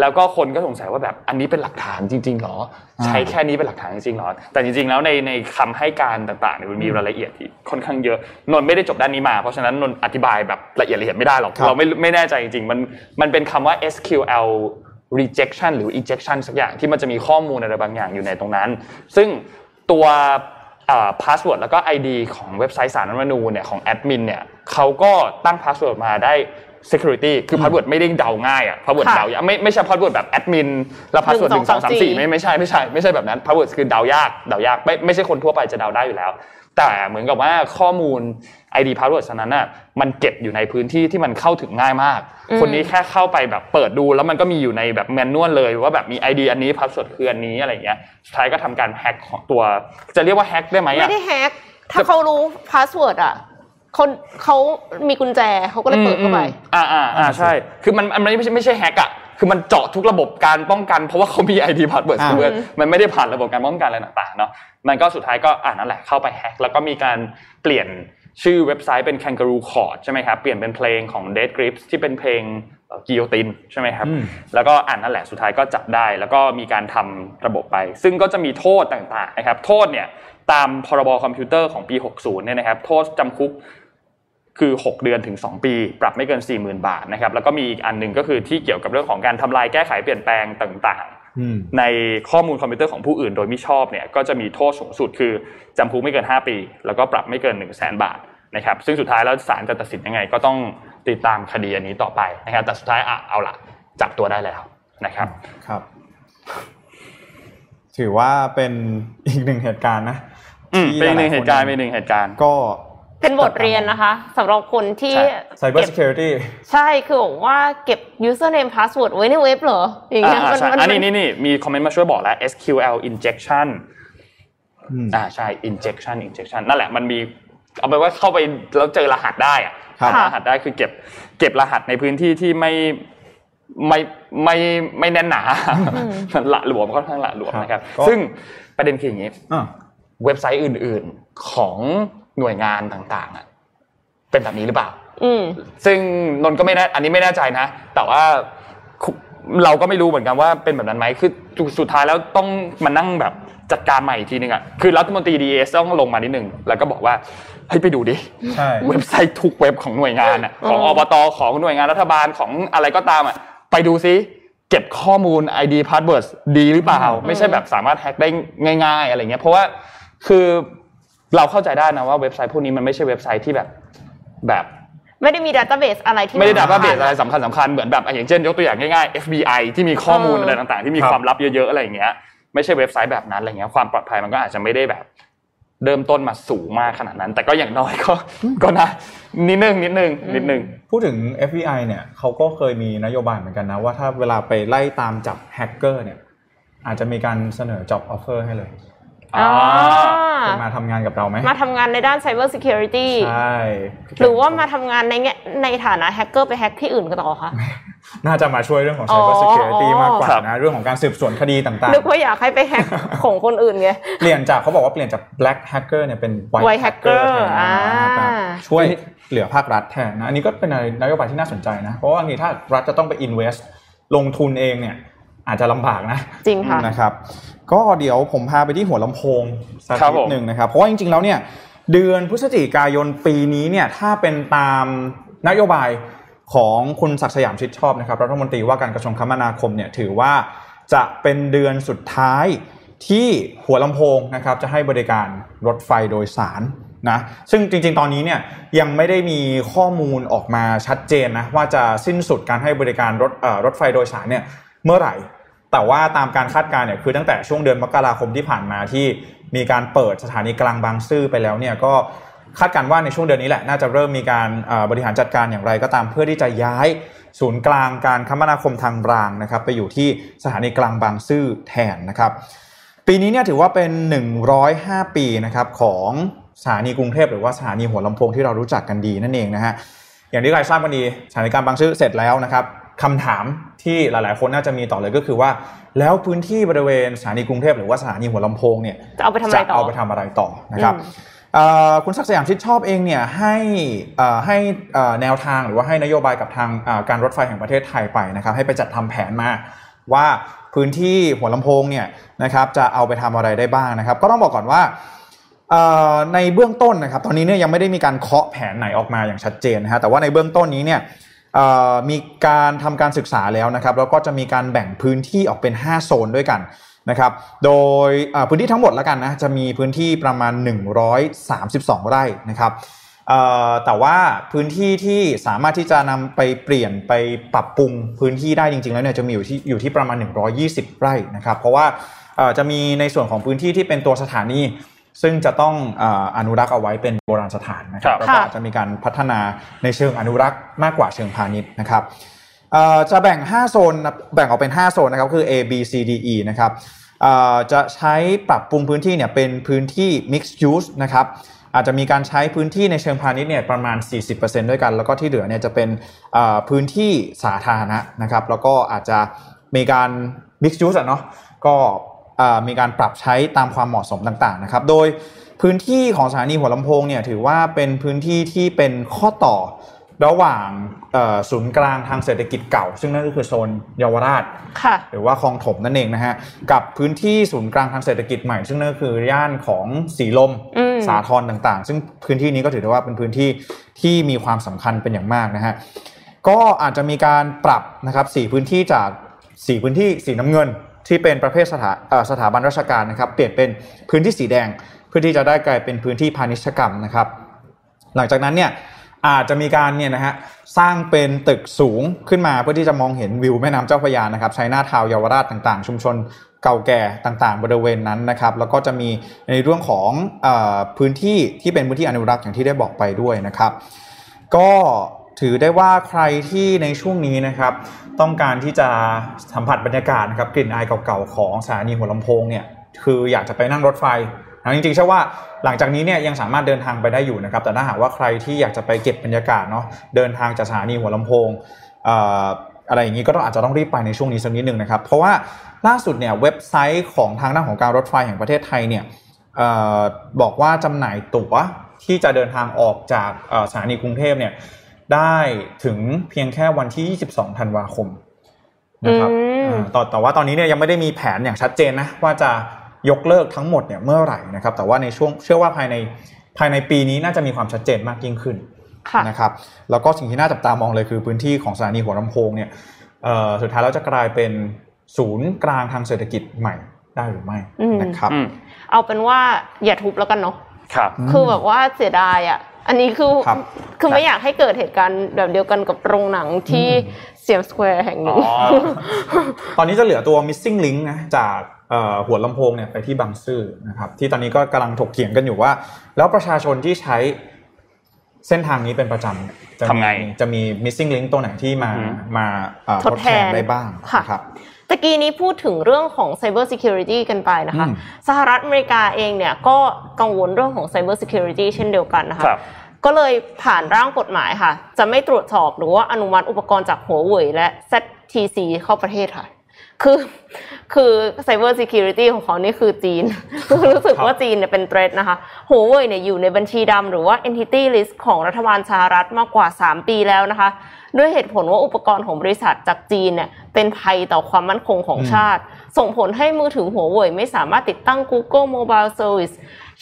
แล้วก็คนก็สงสัยว่าแบบอันนี้เป็นหลักฐานจริงๆหรอ ใช้แค่นี้เป็นหลักฐานจริงๆหรอ แต่จริง ๆ แล้วในในคำให้การต่างๆเนี่ยมันมีรายละเอียดที่ค่อนข้างเยอะนนท์ไม่ได้จบด้านนี้มา เพราะฉะนั้นนนท์อธิบายแบบละเอียดละเอียดไม่ได้หรอกครับเราไม่ไม่แน่ใจจริงๆมันมันเป็นคำว่า SQL injection หรือ injection สักอย่างที่มันจะมีข้อมูลอะไรบางอย่างอยู่ในตรงนั้น ซึ่งตัว password แล้วก็ ID ของเว็บไซต์ศาลรัฐธรรมนูญเนี่ยของแอดมินเนี่ยเขาก็ตั้ง password มาได้ security คือ password ไม่ได้เดาง่ายอะ password ค่ะเดายากไม่ไม่ใช่ password แบบแอดมินแล้ว password หนึ่งสองสามสี่ไม่ไม่ใช่ไม่ใช่ไม่ใช่แบบนั้น password คือเดายากเดายากไม่ไม่ใช่คนทั่วไปจะเดาได้อยู่แล้ว แต่เหมือนกับว่าข้อมูล ID password นั้นน่ะมันเก็บอยู่ในพื้นที่ที่มันเข้าถึงง่ายมากอืมคนนี้แค่เข้าไปแบบเปิดดู แล้วมันก็มีอยู่ในแบบ manual เลยว่าแบบมี ID อันนี้ password คืออันนี้อะไรอย่างเงี้ยสุดท้ายก็ทำการแฮ็กของตัว จะเรียกว่าแฮ็กได้ไหมไม่อะได้แฮกถ้าเขารู้ password อะคนเขามีกุญแจเขาก็เลยเปิดเข้าไป อ่าอ่าอ่าใช่ คือมันมันไม่ใช่ไม่ใช่แฮกอะ คือมันเจาะทุกระบบการป้องกันเพราะว่าเขามี ID password อ่าคือมันมันไม่ได้ผ่านระบบการป้องกันอะไรต่างๆเนาะมันก็สุดท้ายก็อ่านั่นแหละเข้าไปแฮกแล้วก็มีการเปลี่ยนชื่อเว็บไซต์เป็น Kangaroo Court ใช่ไหมครับเปลี่ยนเป็นเพลงของ Dead Grips ที่เป็นเพลงกิโยตินใช่ไหมครับอืมแล้วก็อ่านนั่นแหละสุดท้ายก็จับได้ แล้วก็มีการทำระบบไป ซึ่งก็จะมีโทษต่างๆนะครับโทษเนี่ยตามพรบคอมพิวเตอร์ของปี 60เนี่ยนะครับโทษจำคุก คือ 6 เดือนถึง 2 ปี ปรับไม่เกิน 40,000 บาทนะครับแล้วก็มีอีกอันหนึ่งก็คือที่เกี่ยวกับเรื่องของการทำลายแก้ไขเปลี่ยนแปลงต่างอืมๆในข้อมูลคอมพิวเตอร์ของผู้อื่น โดยมิชอบเนี่ยก็จะมีโทษสูงสุดคือจำคุกไม่เกิน 5 ปี แล้วก็ปรับไม่เกิน 1 0 0 0 0แบาทนะครับซึ่งสุดท้ายแล้วศาลจะตัดสินยังไงก็ต้องติดตามคดีอันนี้ต่อไปนะครับแต่สุดท้ายอะเอาละจับตัวได้แล้วนะครับครับ ถือว่าเป็นอีกหนึ่งเหตุการณ์นะอืมที่เป็นอีกหนึ่งลายๆเหตุการณ์คเป็นอีกหนึ่งเหตุการณ์ก็ เป็นบทเรียนนะคะสำหรับคนที่ใช่ Cyber เก็บ Security ใช่คือบอกว่าเก็บ username password ไว้ในเว็บเหรออย่างเงี้ยอ่ามันใช่มันอันนี้นี่นี่มีคอมเมนต์มาช่วยบอกแล้ว SQL injection อืมอ่าใช่ injection injection นั่นแหละมันมีเอาไปนว่าเข้าไปแล้วเจอรหัสได้อะครับหารหัสได้คือเก็บเก็บรหัสในพื้นที่ที่ไม่ไม่ไม่ไม่แน่นหนามันละหลวมค่อนข้างละหลวมครับนะครับก็ซึ่งประเด็นคืออย่างนี้อ่าเว็บไซต์อื่น ๆของ หน่วยงานต่างๆอะเป็นแบบนี้หรือเปล่าอืมซึ่งนนท์ก็ไม่แน่อันนี้ไม่แน่ใจนะ แต่ว่าคุเราก็ไม่รู้เหมือนกันว่าเป็นแบบนั้นไหมคือสุดท้ายแล้วต้องมานั่งแบบจัดการใหม่อีกทีนึงอะคือรัฐมนตรีดีเอสต้องลงมานิดนึงแล้วก็บอกว่าให้ยไปดูดิใช่เว็บไซต์ทุกเว็บของหน่วยงานอะของอ๋ออบตของหน่วยงานรัฐบาลของอะไรก็ตามอะไปดูซิเก็บข้อมูล ID password ดีหรือเปล่า ไม่ใช่แบบสามารถแฮ็กได้ง่าย ๆ อะไรเงี้ยเพราะว่าคือ เราเข้าใจได้นะว่าเว็บไซต์พวกนี้มันไม่ใช่เว็บไซต์ที่แบบแบบไม่ได้มี database อะไรที่ไม่ได้ database สำคัญอะไรสำคัญสำคัญเหมือนแบบอย่างเช่นยกตัวอย่างง่ายๆ FBI ที่มีข้อมูลเออออะไรต่างๆ ที่มีครับความลับเยอะๆอะไรอย่างเงี้ยไม่ใช่เว็บไซต์แบบนั้นอะไรเงี้ยความปลอดภัยมันก็อาจจะไม่ได้แบบ เริ่มต้นมาสูงมากขนาดนั้น แต่ก็อย่างน้อยก็ก็นะนิดนึงนิดนึงนิดนึงพูดถึง FBI เนี่ยเขาก็เคยมีนโยบายเหมือนกันนะว่าถ้าเวลาไปไล่ตามจับแฮกเกอร์เนี่ยอาจจะมีการเสนอ job offer ให้เลยอ่า จะมาทำงานกับเราไหม มาทำงานในด้าน Cyber Security ใช่ หรือว่ามาทำงานในแง่ในฐานะแฮกเกอร์ไปแฮกที่อื่นก็ต่อคะน่าจะมาช่วยเรื่องของอ๋อ cyber security อ๋อมากกว่าครับนะ เรื่องของการสืบสวนคดีต่างนึกว่าอยากให้ไปแฮกของคนอื่นไงๆเปลี่ยนจากเขาบอกว่าเปลี่ยนจาก black hacker เนี่ยเป็น white White hacker hacker แทนอ่านะครับช่วยเหลือภาครัฐแทนนะ อันนี้ก็เป็นนโยบายที่น่าสนใจนะ เพราะว่าบางทีถ้ารัฐจะต้องไป invest ลงทุนเองเนี่ย อาจจะลำบากนะจริงค่ะนะครับก็เดี๋ยวผมพาไปที่หัวลำโพงสักครับนิผดมหนึ่งนะครับ เพราะว่าจริงๆแล้วเนี่ยเดือนพฤศจิกายนปีนี้เนี่ยถ้าเป็นตามนโยบายของคุณศักดิ์สยามชิดชอบนะครับรัฐมนตรีว่าการกระทรวงคมนาคมเนี่ยถือว่าจะเป็นเดือนสุดท้ายที่หัวลำโพงนะครับจะให้บริการรถไฟโดยสารนะซึ่งจริง ๆ ตอนนี้เนี่ยยังไม่ได้มีข้อมูลออกมาชัดเจนนะว่าจะสิ้นสุดการให้บริการรถเอ่อรถไฟโดยสารเนี่ยเมื่อไหร่ แต่ว่าตามการคาดการณ์เนี่ยคือตั้งแต่ช่วงเดือนมกราคมที่ผ่านมาที่มีการเปิดสถานีกลางบางซื่อไปแล้วเนี่ยก็คาดการณ์ว่าในช่วงเดือนนี้แหละน่าจะเริ่มมีการบริหารจัดการอย่างไรก็ตามเพื่อที่จะย้ายศูนย์กลางการคมนาคมทางรางนะครับ ไปอยู่ที่สถานีกลางบางซื่อแทนนะครับ ปีนี้เนี่ยถือว่าเป็น 105 ปีนะครับของสถานีกรุงเทพหรือว่าสถานีหัวลำโพงที่เรารู้จักกันดีนั่นเองนะฮะอย่างที่ใครทราบกันดีสถานีกลางบางซื่อเสร็จแล้วนะครับ คำถามที่หลาย ๆ คนน่าจะมีต่อเลยก็คือว่า แล้วพื้นที่บริเวณสถานีกรุงเทพหรือว่าสถานีหัวลำโพงเนี่ยจะเอาไปทำอะไรต่อเอาไปทำอะไรต่อนะครับอืมเอ่อคุณศักดิ์สยามชิดชอบเองเนี่ยให้เอ่อให้เอ่อแนวทางหรือว่าให้นโยบายกับทางเอ่อการรถไฟแห่งประเทศไทยไปนะครับ ให้ไปจัดทำแผนมาว่าพื้นที่หัวลำโพงเนี่ยนะครับจะเอาไปทำอะไรได้บ้างนะครับ ก็ต้องบอกก่อนว่าเอ่อในเบื้องต้นนะครับ ตอนนี้เนี่ยยังไม่ได้มีการเคาะแผนไหนออกมาอย่างชัดเจนนะฮะแต่ว่าในเบื้องต้นนี้เนี่ยเอ่อ มีการทำการศึกษาแล้วนะครับแล้วก็จะมีการแบ่งพื้นที่ออกเป็น 5 โซนด้วยกันนะครับโดยพื้นที่ทั้งหมดแล้วกันนะจะมีพื้นที่ประมาณ 132 ไร่นะครับแต่ว่าพื้นที่ที่สามารถที่จะนำไปเปลี่ยนไปปรับปรุงพื้นที่ได้จริง ๆ แล้วเนี่ยจะมีอยู่ที่อยู่ที่ประมาณ 120 ไร่นะครับเพราะว่าจะมีในส่วนของพื้นที่ที่เป็นตัวสถานี ซึ่งจะต้องเอ่ออนุรักษ์เอาไว้เป็นโบราณสถานนะครับครับแล้วก็ค่ะอาจจะมีการพัฒนาในเชิงอนุรักษ์มากกว่าเชิงพาณิชย์นะครับเอ่อจะแบ่ง 5 โซนนะแบ่งออกเป็น 5 โซนนะครับคือ A B C D E นะครับเอ่อจะใช้ปรับปรุงพื้นที่เนี่ยเป็นพื้นที่ mixed use นะครับอาจจะมีการใช้พื้นที่ในเชิงพาณิชย์เนี่ยประมาณ 40%ด้วยกัน แล้วก็ที่เหลือเนี่ยจะเป็นเอ่อพื้นที่สาธารณะนะครับ แล้วก็อาจจะมีการ mixed use อะเนาะก็เอ่อ มีการปรับใช้ตามความเหมาะสมต่างๆนะครับ โดยพื้นที่ของสถานีหัวลำโพงเนี่ยถือว่าเป็นพื้นที่ที่เป็นข้อต่อระหว่างเอ่อศูนย์กลางทางเศรษฐกิจเก่า ซึ่งนั่นก็คือโซนเยาวราชค่ะหรือว่าคลองถมนั่นเองนะฮะกับพื้นที่ศูนย์กลางทางเศรษฐกิจใหม่ ซึ่งนั่นก็คือย่านของสีลมอืมสาทรต่างๆ ซึ่งพื้นที่นี้ก็ถือได้ว่าเป็นพื้นที่ที่มีความสำคัญเป็นอย่างมากนะฮะก็อาจจะมีการปรับนะครับสี่พื้นที่จากสี่พื้นที่สีน้ำเงิน ที่เป็นประเภทสถาสถาบันราชการนะครับ เปลี่ยนเป็นพื้นที่สีแดง เพื่อที่จะได้กลายเป็นพื้นที่พาณิชยกรรมนะครับ หลังจากนั้นเนี่ยอาจจะมีการเนี่ยนะฮะสร้างเป็นตึกสูงขึ้นมาเพื่อที่จะมองเห็นวิวแม่น้ำเจ้าพระยานะครับใช้หน้าทาวเยาวราชต่างๆ ชุมชนเก่าแก่ต่างๆ บริเวณนั้นนะครับ แล้วก็จะมีในเรื่องของอพื้นที่ที่เป็นพื้นที่อนุรักษ์อย่างที่ได้บอกไปด้วยนะครับ ก็ถือได้ว่าใครที่ในช่วงนี้นะครับ ต้องการที่จะสัมผัสบรรยากาศนะครับกลิ่นอายเก่าๆของสถานีหัวลำโพงเนี่ยคืออยากจะไปนั่งรถไฟนะจริงๆเชื่อว่าหลังจากนี้เนี่ยยังสามารถเดินทางไปได้อยู่นะครับ แต่ถ้าหากว่าใครที่อยากจะไปเก็บบรรยากาศเนาะเดินทางจากสถานีหัวลำโพงเอ่อะไรอย่างนี้ก็ต้องอาจจะต้องรีบไปในช่วงนี้สักนิดหนึ่งนะครับ เพราะว่าล่าสุดเนี่ยเว็บไซต์ของทางด้านของการรถไฟแห่งประเทศไทยเนี่ยอบอกว่าจำหน่ายตั๋วที่จะเดินทางออกจากสถานีกรุงเทพเนี่ย ได้ถึงเพียงแค่วันที่ 22 ธันวาคมนะครับอืมอ่าแต่แต่ว่าตอนนี้เนี่ยยังไม่ได้มีแผนอย่างชัดเจนนะว่าจะยกเลิกทั้งหมดเนี่ยเมื่อไหร่นะครับ แต่ว่าในช่วงเชื่อว่าภายในภายในปีนี้น่าจะมีความชัดเจนมากยิ่งขึ้นค่ะนะครับ แล้วก็สิ่งที่น่าจับตามองเลยคือพื้นที่ของสถานีหัวลำโพงเนี่ยเอ่อสุดท้ายแล้วจะกลายเป็นศูนย์กลางทางเศรษฐกิจใหม่ได้หรือไม่อืมนะครับอืมเอาเป็นว่าอย่าทุบแล้วกันเนาะครับคือแบบว่าเสียดายอะ อันนี้คือครับคือไม่อยากให้เกิดเหตุการณ์แบบเดียวกันกับโรงหนังที่เซียมสแควร์แห่งหนึ่ง อ๋อ ตอนนี้จะเหลือตัว missing link นะจากเอ่อหัวลำโพงเนี่ยไปที่บางซื่อนะครับที่ตอนนี้ก็กำลังถกเถียงกันอยู่ว่า แล้วประชาชนที่ใช้เส้นทางนี้เป็นประจำเนี่ยจะทำไงมีจะมี missing link ตัวไหนที่มาอืม มาเอ่อทดแทนได้บ้างค่ะ นะครับ ตะกี้นี้พูดถึงเรื่องของ Cyber Security กันไปนะคะอืมสหรัฐอเมริกาเองเนี่ยก็กังวลเรื่องของ Cyber Security เช่นเดียวกันนะคะครับก็เลยผ่านร่างกฎหมายค่ะ จะไม่ตรวจสอบหรือว่าอนุมัติอุปกรณ์จากหัวเว่ยและ ZTC เข้าประเทศค่ะ คือคือ Cyber Security ของเขานี่คือจีนรู้สึกว่าจีนเนี่ยเป็น threat นะคะหัวเว่ยเนี่ยอยู่ในบัญชีดำหรือว่า Entity List ของรัฐบาลสหรัฐมากกว่า 3 ปีแล้วนะคะ ด้วยเหตุผลว่าอุปกรณ์ของบริษัทจากจีนเนี่ยเป็นภัยต่อความมั่นคงของอืมชาติ ส่งผลให้มือถือหัวเว่ยไม่สามารถติดตั้ง Google Mobile Service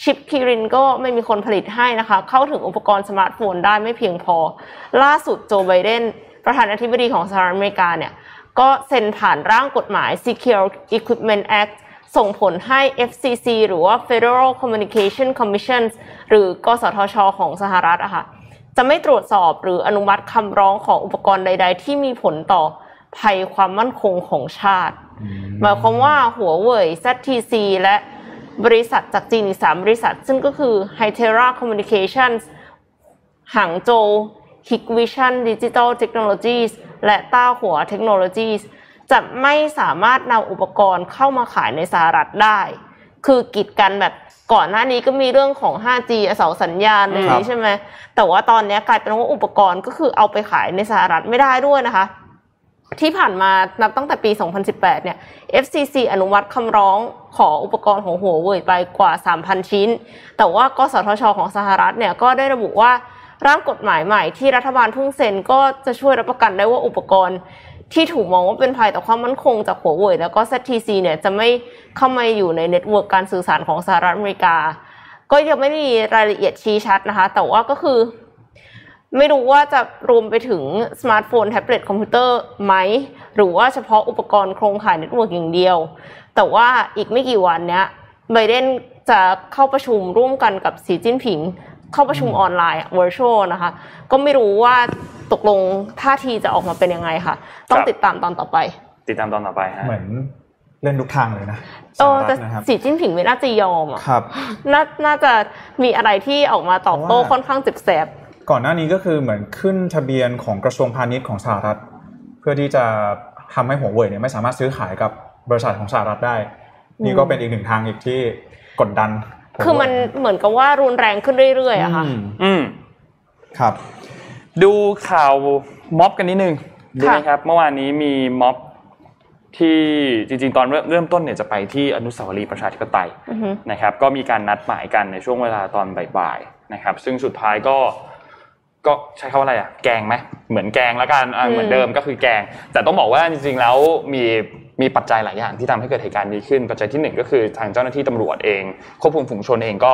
ชิป Kirin ก็ไม่มีคนผลิตให้นะคะ เข้าถึงอุปกรณ์สมาร์ทโฟนได้ไม่เพียงพอ ล่าสุดโจไบเดนประธานาธิบดีของสหรัฐอเมริกาเนี่ยก็เซ็นผ่านร่างกฎหมาย Secure Equipment Act ส่งผลให้ FCC หรือว่า Federal Communication Commission หรือ กสทช ของสหรัฐอะค่ะ จะไม่ตรวจสอบหรืออนุมัติคำร้องของอุปกรณ์ใด ๆ ที่มีผลต่อภัยความมั่นคงของชาติ หมายความว่าหัวเว่ย ZTC และบริษัทจากจีนอีกสามบริษัท ซึ่งก็คือ Hytera Communications หางโจว Hikvision Digital Technologies และต้าหัว Technologies จะไม่สามารถนำอุปกรณ์เข้ามาขายในสหรัฐได้ คือกีดกันแบบ ก่อนหน้านี้ก็มีเรื่องของ 5G เสาสัญญาณอะไรอย่างนี้ใช่ไหมแต่ว่าตอนนี้กลายเป็นว่าอุปกรณ์ก็คือเอาไปขายในสหรัฐไม่ได้ด้วยนะคะ ที่ผ่านมานับตั้งแต่ปี 2018 เนี่ย FCC อนุมัติคำร้องขออุปกรณ์ของหัวเว่ยไปกว่า 3,000 ชิ้น แต่ว่ากกสทชของสหรัฐเนี่ยก็ได้ระบุว่าร่างกฎหมายใหม่ที่รัฐบาลเพิ่งเซ็นก็จะช่วยรับประกันได้ว่าอุปกรณ์ ที่ถูกมองว่าเป็นภัยต่อความมั่นคงจากหัวเว่ยแล้วก็ ZTE เนี่ยจะไม่เข้ามาอยู่ใน network การสื่อสารของสหรัฐอเมริกา ก็ยังไม่มีรายละเอียดชี้ชัดนะคะ แต่ว่าก็คือ ไม่รู้ว่าจะรวมไปถึงสมาร์ทโฟน แท็บเล็ตคอมพิวเตอร์ไหม หรือว่าเฉพาะอุปกรณ์โครงข่าย network อย่างเดียว แต่ว่าอีกไม่กี่วันเนี้ยไบเดนจะเข้าประชุมร่วมกันกับสีจิ้นผิง เข้าประชุมออนไลน์ virtual นะคะ ก็ไม่รู้ว่าตกลงท่าทีจะออกมาเป็นยังไงค่ะ ต้องครับติดตามตอนต่อไป ติดตามตอนต่อไปฮะเหมือนเล่นทุกทางเลยนะเออสหแต่รัฐนะครับสีจิ้นผิงไม่น่าจะยอมอะครับนาน่าจะมีอะไรที่ออกมาตอบโต้เพราะว่าค่อนข้างเจ็บแสบก่อนหน้านี้ก็คือเหมือนขึ้นทะเบียนของกระทรวงพาณิชย์ของสหรัฐ เพื่อที่จะทำให้หัวเว่ยเนี่ยไม่สามารถซื้อขายกับบริษัทของสหรัฐได้ นี่ก็เป็นอีกหนึ่งทางอีกที่กดดัน คือมันเหมือนกับว่ารุนแรงขึ้นเรื่อยๆอะค่ะ อืมอืมครับ ดูข่าวม็อบกันนิดนึงดีไหมค่ะครับ เมื่อวานนี้มีม็อบที่จริงๆ ตอนเริ่มเริ่มต้นเนี่ยจะไปที่อนุสาวรีย์ประชาธิปไตยอือฮึนะครับ ก็มีการนัดหมายกันในช่วงเวลาตอนบ่ายๆนะครับ ซึ่งสุดท้ายก็ก็ใช้คำว่าอะไรอะแกงไหมเหมือนแกงแล้วกันอะเหมือนเดิมก็คือแกง แต่ต้องบอกว่าจริงๆแล้วมี มีปัจจัยหลายอย่างที่ทำให้เกิดเหตุการณ์นี้ขึ้น ปัจจัยที่หนึ่งก็คือทางเจ้าหน้าที่ตำรวจเอง ควบคุมฝูงชนเองก็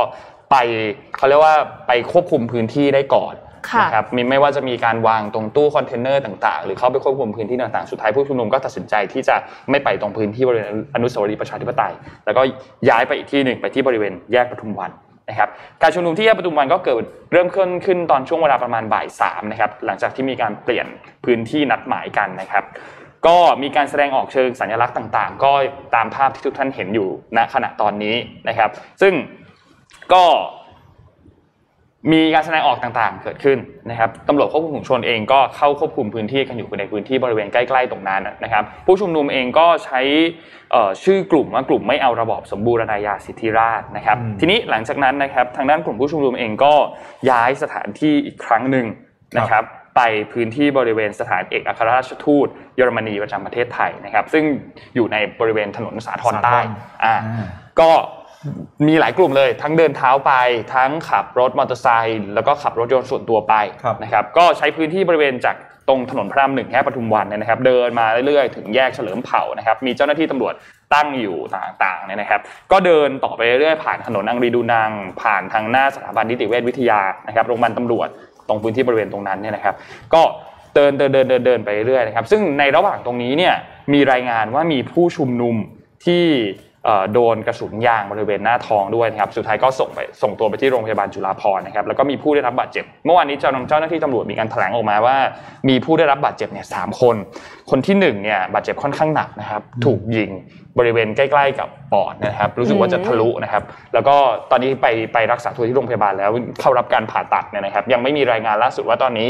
ไปเขาเรียกว่าไปควบคุมพื้นที่ได้ก่อนค่ะนะครับมีไม่ว่าจะมีการวางตรงตู้คอนเทนเนอร์ต่างๆ หรือเข้าไปควบคุมพื้นที่ต่างๆ สุดท้ายผู้ชุมนุมก็ตัดสินใจที่จะไม่ไปตรงพื้นที่บริเวณอนุสาวรีย์ประชาธิปไตย แล้วก็ย้ายไปอีกที่หนึ่งไปที่บริเวณแยกปทุมวันนะครับการชุมนุมที่แยกปทุมวันก็เกิดเริ่มขึ้นขึ้นตอนช่วงเวลาประมาณบ่ายสามนะครับหลังจากที่มีการเปลี่ยนพื้นที่นัดหมายกันนะครับ ก็มีการแสดงออกเชิงสัญลักษณ์ต่างๆ ก็ตามภาพที่ทุกท่านเห็นอยู่ณขณะตอนนี้นะครับ ซึ่งก็มีการแสดงออกต่างๆ เกิดขึ้นนะครับตำรวจควบคุมฝูงชนเองก็เข้าควบคุมพื้นที่กันอยู่ในพื้นที่บริเวณใกล้ๆตรงนั้นนะครับ ผู้ชุมนุมเองก็ใช้เอ่อชื่อกลุ่มว่ากลุ่มไม่เอาระบอบสมบูรณาญาสิทธิราชย์นะครับอืมทีนี้หลังจากนั้นนะครับทางด้านกลุ่มผู้ชุมนุมเองก็ย้ายสถานที่อีกครั้งหนึ่งนะครับ ไปพื้นที่บริเวณสถานเอกอัครราชทูตเยอรมนีประจำประเทศไทยนะครับ ซึ่งอยู่ในบริเวณถนนสาทรใต้สาธรอ่าอ่าก็มีหลายกลุ่มเลย ทั้งเดินเท้าไปทั้งขับรถมอเตอร์ไซค์แล้วก็ขับรถยนต์ส่วนตัวไปครับนะครับก็ใช้พื้นที่บริเวณจากตรงถนนพระรามหนึ่งแยกปทุมวันเนี่ยนะครับ เดินมาเรื่อยๆ ถึงแยกเฉลิมเผ่านะครับมีเจ้าหน้าที่ตำรวจตั้งอยู่ต่างๆเนี่ยนะครับ ก็เดินต่อไปเรื่อยๆผ่านถนนอังรีดูนัง ผ่านทางหน้าสถาบันนิติเวชวิทยานะครับโรงพยาบาลตำรวจ ตรงพื้นที่บริเวณตรงนั้นเนี่ยนะครับ ก็เดินเดินเดินเดินเดินไปเรื่อยนะครับ ซึ่งในระหว่างตรงนี้เนี่ยมีรายงานว่ามีผู้ชุมนุมที่โดนกระสุนยางบริเวณหน้าท้องด้วยนะครับ สุดท้ายก็ส่งไปส่งตัวไปที่โรงพยาบาลจุฬาภรณ์นะครับ แล้วก็มีผู้ได้รับบาดเจ็บ เมื่อวานนี้เจ้าเจ้าหน้าที่ตำรวจมีการแถลงออกมาว่า มีผู้ได้รับบาดเจ็บเนี่ยสามคน คนที่หนึ่งเนี่ยบาดเจ็บค่อนข้างหนักนะครับ ถูกยิง บริเวณใกล้ๆกับปอดนะครับ รู้สึกว่าจะทะลุนะครับ แล้วก็ตอนนี้ไปไปรักษาตัวที่โรงพยาบาลแล้วเข้ารับการผ่าตัดเนี่ยนะครับ ยังไม่มีรายงานล่าสุดว่าตอนนี้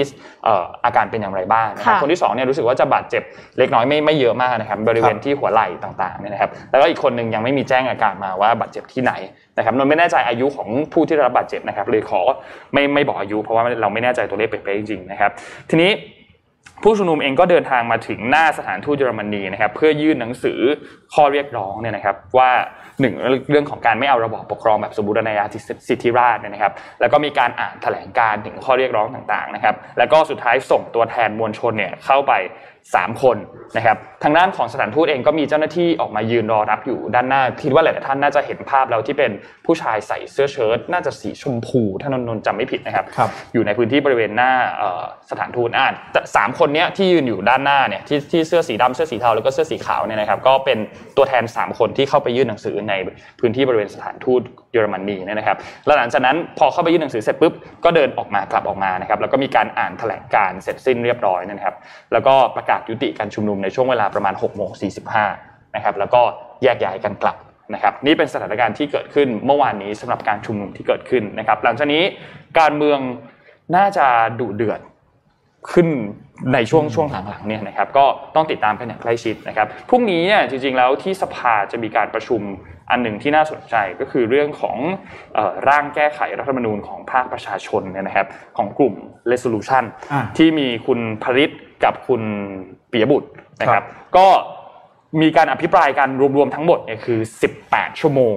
อาการเป็นอย่างไรบ้างนะครับคนที่2เนี่ยรู้สึกว่าจะบาดเจ็บเล็กน้อยไม่ไม่เยอะมากนะครับ บริเวณที่หัวไหล่ต่างๆเนี่ยนะครับ แล้วก็อีกคนหนึ่งยังไม่มีแจ้งอาการมาว่าบาดเจ็บที่ไหนนะครับนนไม่แน่ใจอายุของผู้ที่รับบาดเจ็บนะครับเลยขอไม่ไม่บอกอายุ เพราะว่าเราไม่แน่ใจตัวเลขเป๊ะๆจริงๆนะครับ ทีนี้ ผู้ชุมนุมเองก็เดินทางมาถึงหน้าสถานทูตเยอรมนีนะครับเพื่อยื่นหนังสือข้อเรียกร้องเนี่ยนะครับว่าหนึ่งเรื่องของการไม่เอาระบอบปกครองแบบสมบูรณาญาสิทธิราชเนี่ยนะครับ แล้วก็มีการอ่านแถลงการถึงข้อเรียกร้องต่างๆนะครับ แล้วก็สุดท้ายส่งตัวแทนมวลชนเนี่ยเข้าไป 3 คนนะครับทางด้านของสถานทูตเองก็มีเจ้าหน้าที่ออกมายืนรอรับอยู่ด้านหน้าคิดว่าหลายๆท่านน่าจะเห็นภาพแล้วที่เป็นผู้ชายใส่เสื้อเชิ้ตน่าจะสีชมพูถ้านนท์จำไม่ผิดนะครับรบอยู่ในพื้นที่บริเวณหน้าสถานทูตอ่านสามคนนี้ที่ยืนอยู่ด้านหน้าเนี่ยที่ที่เสื้อสีดำเสื้อสีเทาแล้วก็เสื้อสีขาวเนี่ยนะครับก็เป็นตัวแทน 3 คนที่เข้าไปยื่นหนังสือในพื้นที่บริเวณสถานทูต เยอรมนีเนี่ยนะครับแล้วหลังจากนั้นพอเข้าไปยื่นหนังสือเสร็จปุ๊บก็เดินออกมากลับออกมานะครับแล้วก็มีการอ่านแถลงการเสร็จสิ้นเรียบร้อยนะครับแล้วก็ประกาศยุติการชุมนุมในช่วงเวลาประมาณ6โมง45นะครับแล้วก็แยกย้ายกันกลับนะครับนี่เป็นสถานการณ์ที่เกิดขึ้นเมื่อวานนี้สำหรับการชุมนุมที่เกิดขึ้นนะครับหลังจากนี้การเมืองน่าจะดุเดือดขึ้น ในช่วงช่วงหลังๆเนี่ยนะครับก็ต้องติดตามกันอย่างใกล้ชิดนะครับพรุ่งนี้เนี่ยจริงๆแล้วที่สภาจะมีการประชุมอันหนึ่งที่น่าสนใจก็คือเรื่องของร่างแก้ไขรัฐธรรมนูญของภาคประชาชนเนี่ยนะครับของกลุ่ม resolution ที่มีคุณผริศกับคุณปียบุตรนะครับ ก็ มีการอภิปรายกันรวมๆทั้งหมดเนี่ยคือ 18 ชั่วโมง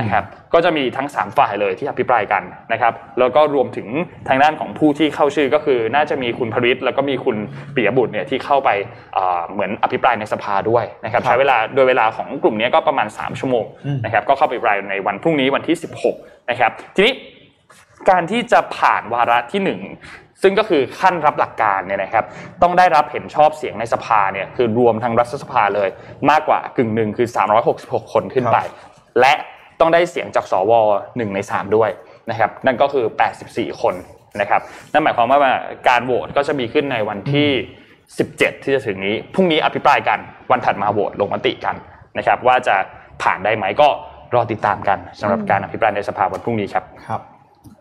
นะครับก็จะมีทั้ง 3 ฝ่ายเลยที่อภิปรายกันนะครับแล้วก็รวมถึงทางด้านของผู้ที่เข้าชื่อก็คือ น่าจะมีคุณพริตแล้วก็มีคุณปียบุตรเนี่ยที่เข้าไปเหมือนอภิปรายในสภาด้วยนะครับใช้เวลาโดยเวลาของกลุ่มนี้ก็ประมาณ 3 ชั่วโมงนะครับก็เข้าไปอภิปรายในวันพรุ่งนี้วันที่ 16 นะครับทีนี้การที่จะผ่านวาระที่ 1 ซึ่งก็คือขั้นรับหลักการเนี่ยนะครับ ต้องได้รับเห็นชอบเสียงในสภาเนี่ยคือรวมทั้งรัฐสภาเลย มากกว่ากึ่งหนึ่งคือ 366 คนขึ้นไป และต้องได้เสียงจากสวหนึ่งใน 3 ด้วยนะครับ นั่นก็คือ 84 คนนะครับ นั่นหมายความว่าการโหวตก็จะมีขึ้นในวันที่ 17 ที่จะถึงนี้พรุ่งนี้อภิปรายกันวันถัดมาโหวตลงมติกันนะครับ ว่าจะผ่านได้ไหมก็รอติดตามกันสำหรับการอภิปรายในสภาวันพรุ่งนี้ครับครับ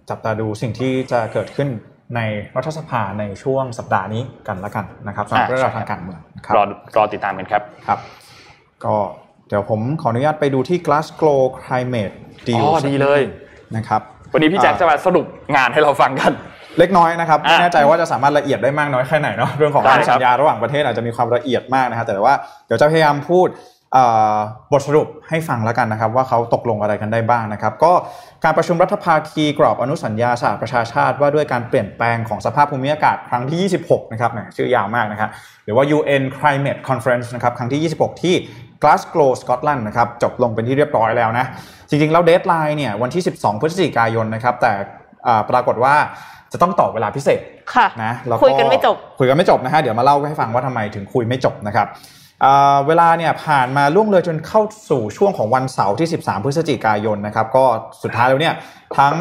จับตาดูสิ่งที่จะเกิดขึ้น ในรัฐสภาในช่วงสัปดาห์นี้กันละกันนะครับสำหรับเรื่องราวทางการเมืองรอรอติดตามกันครับครับ ก็เดี๋ยวผมขออนุญาตไปดูที่ Glasgow Climate Deal ดีเลยนะครับวันนี้พี่แจ็คจะมาสรุปงานให้เราฟังกัน เล็กน้อยนะครับไม่แน่ใจว่าจะสามารถละเอียดได้มากน้อยแค่ไหนเนาะเรื่องของการสัญญาระหว่างประเทศอาจจะมีความละเอียดมากนะครับแต่ว่าเดี๋ยวจะพยายามพูด บทสรุปให้ฟังแล้วกันนะครับ ว่าเขาตกลงอะไรกันได้บ้างนะครับ ก็การประชุมรัฐภาคีกรอบอนุสัญญาสหประชาชาติว่าด้วยการเปลี่ยนแปลงของสภาพภูมิอากาศครั้งที่ 26 นะครับชื่อยาวมากนะครับหรือว่า UN Climate Conference นะครับครั้งที่ 26 ที่ Glasgow สกอตแลนด์นะครับจบลงเป็นที่เรียบร้อยแล้วนะ จริง ๆ แล้วเดทไลน์เนี่ยวันที่ 12 พฤศจิกายนนะครับ แต่ปรากฏว่าจะต้องต่อเวลาพิเศษนะคุยกันไม่จบคุยกันไม่จบนะฮะเดี๋ยวมาเล่าให้ฟังว่าทำไมถึงคุยไม่จบนะครับ เวลาเนี่ยผ่านมาล่วงเลยจนเข้าสู่ช่วงของวันเสาร์ที่ 13 พฤศจิกายนนะครับก็สุดท้ายแล้วเนี่ยทั้ง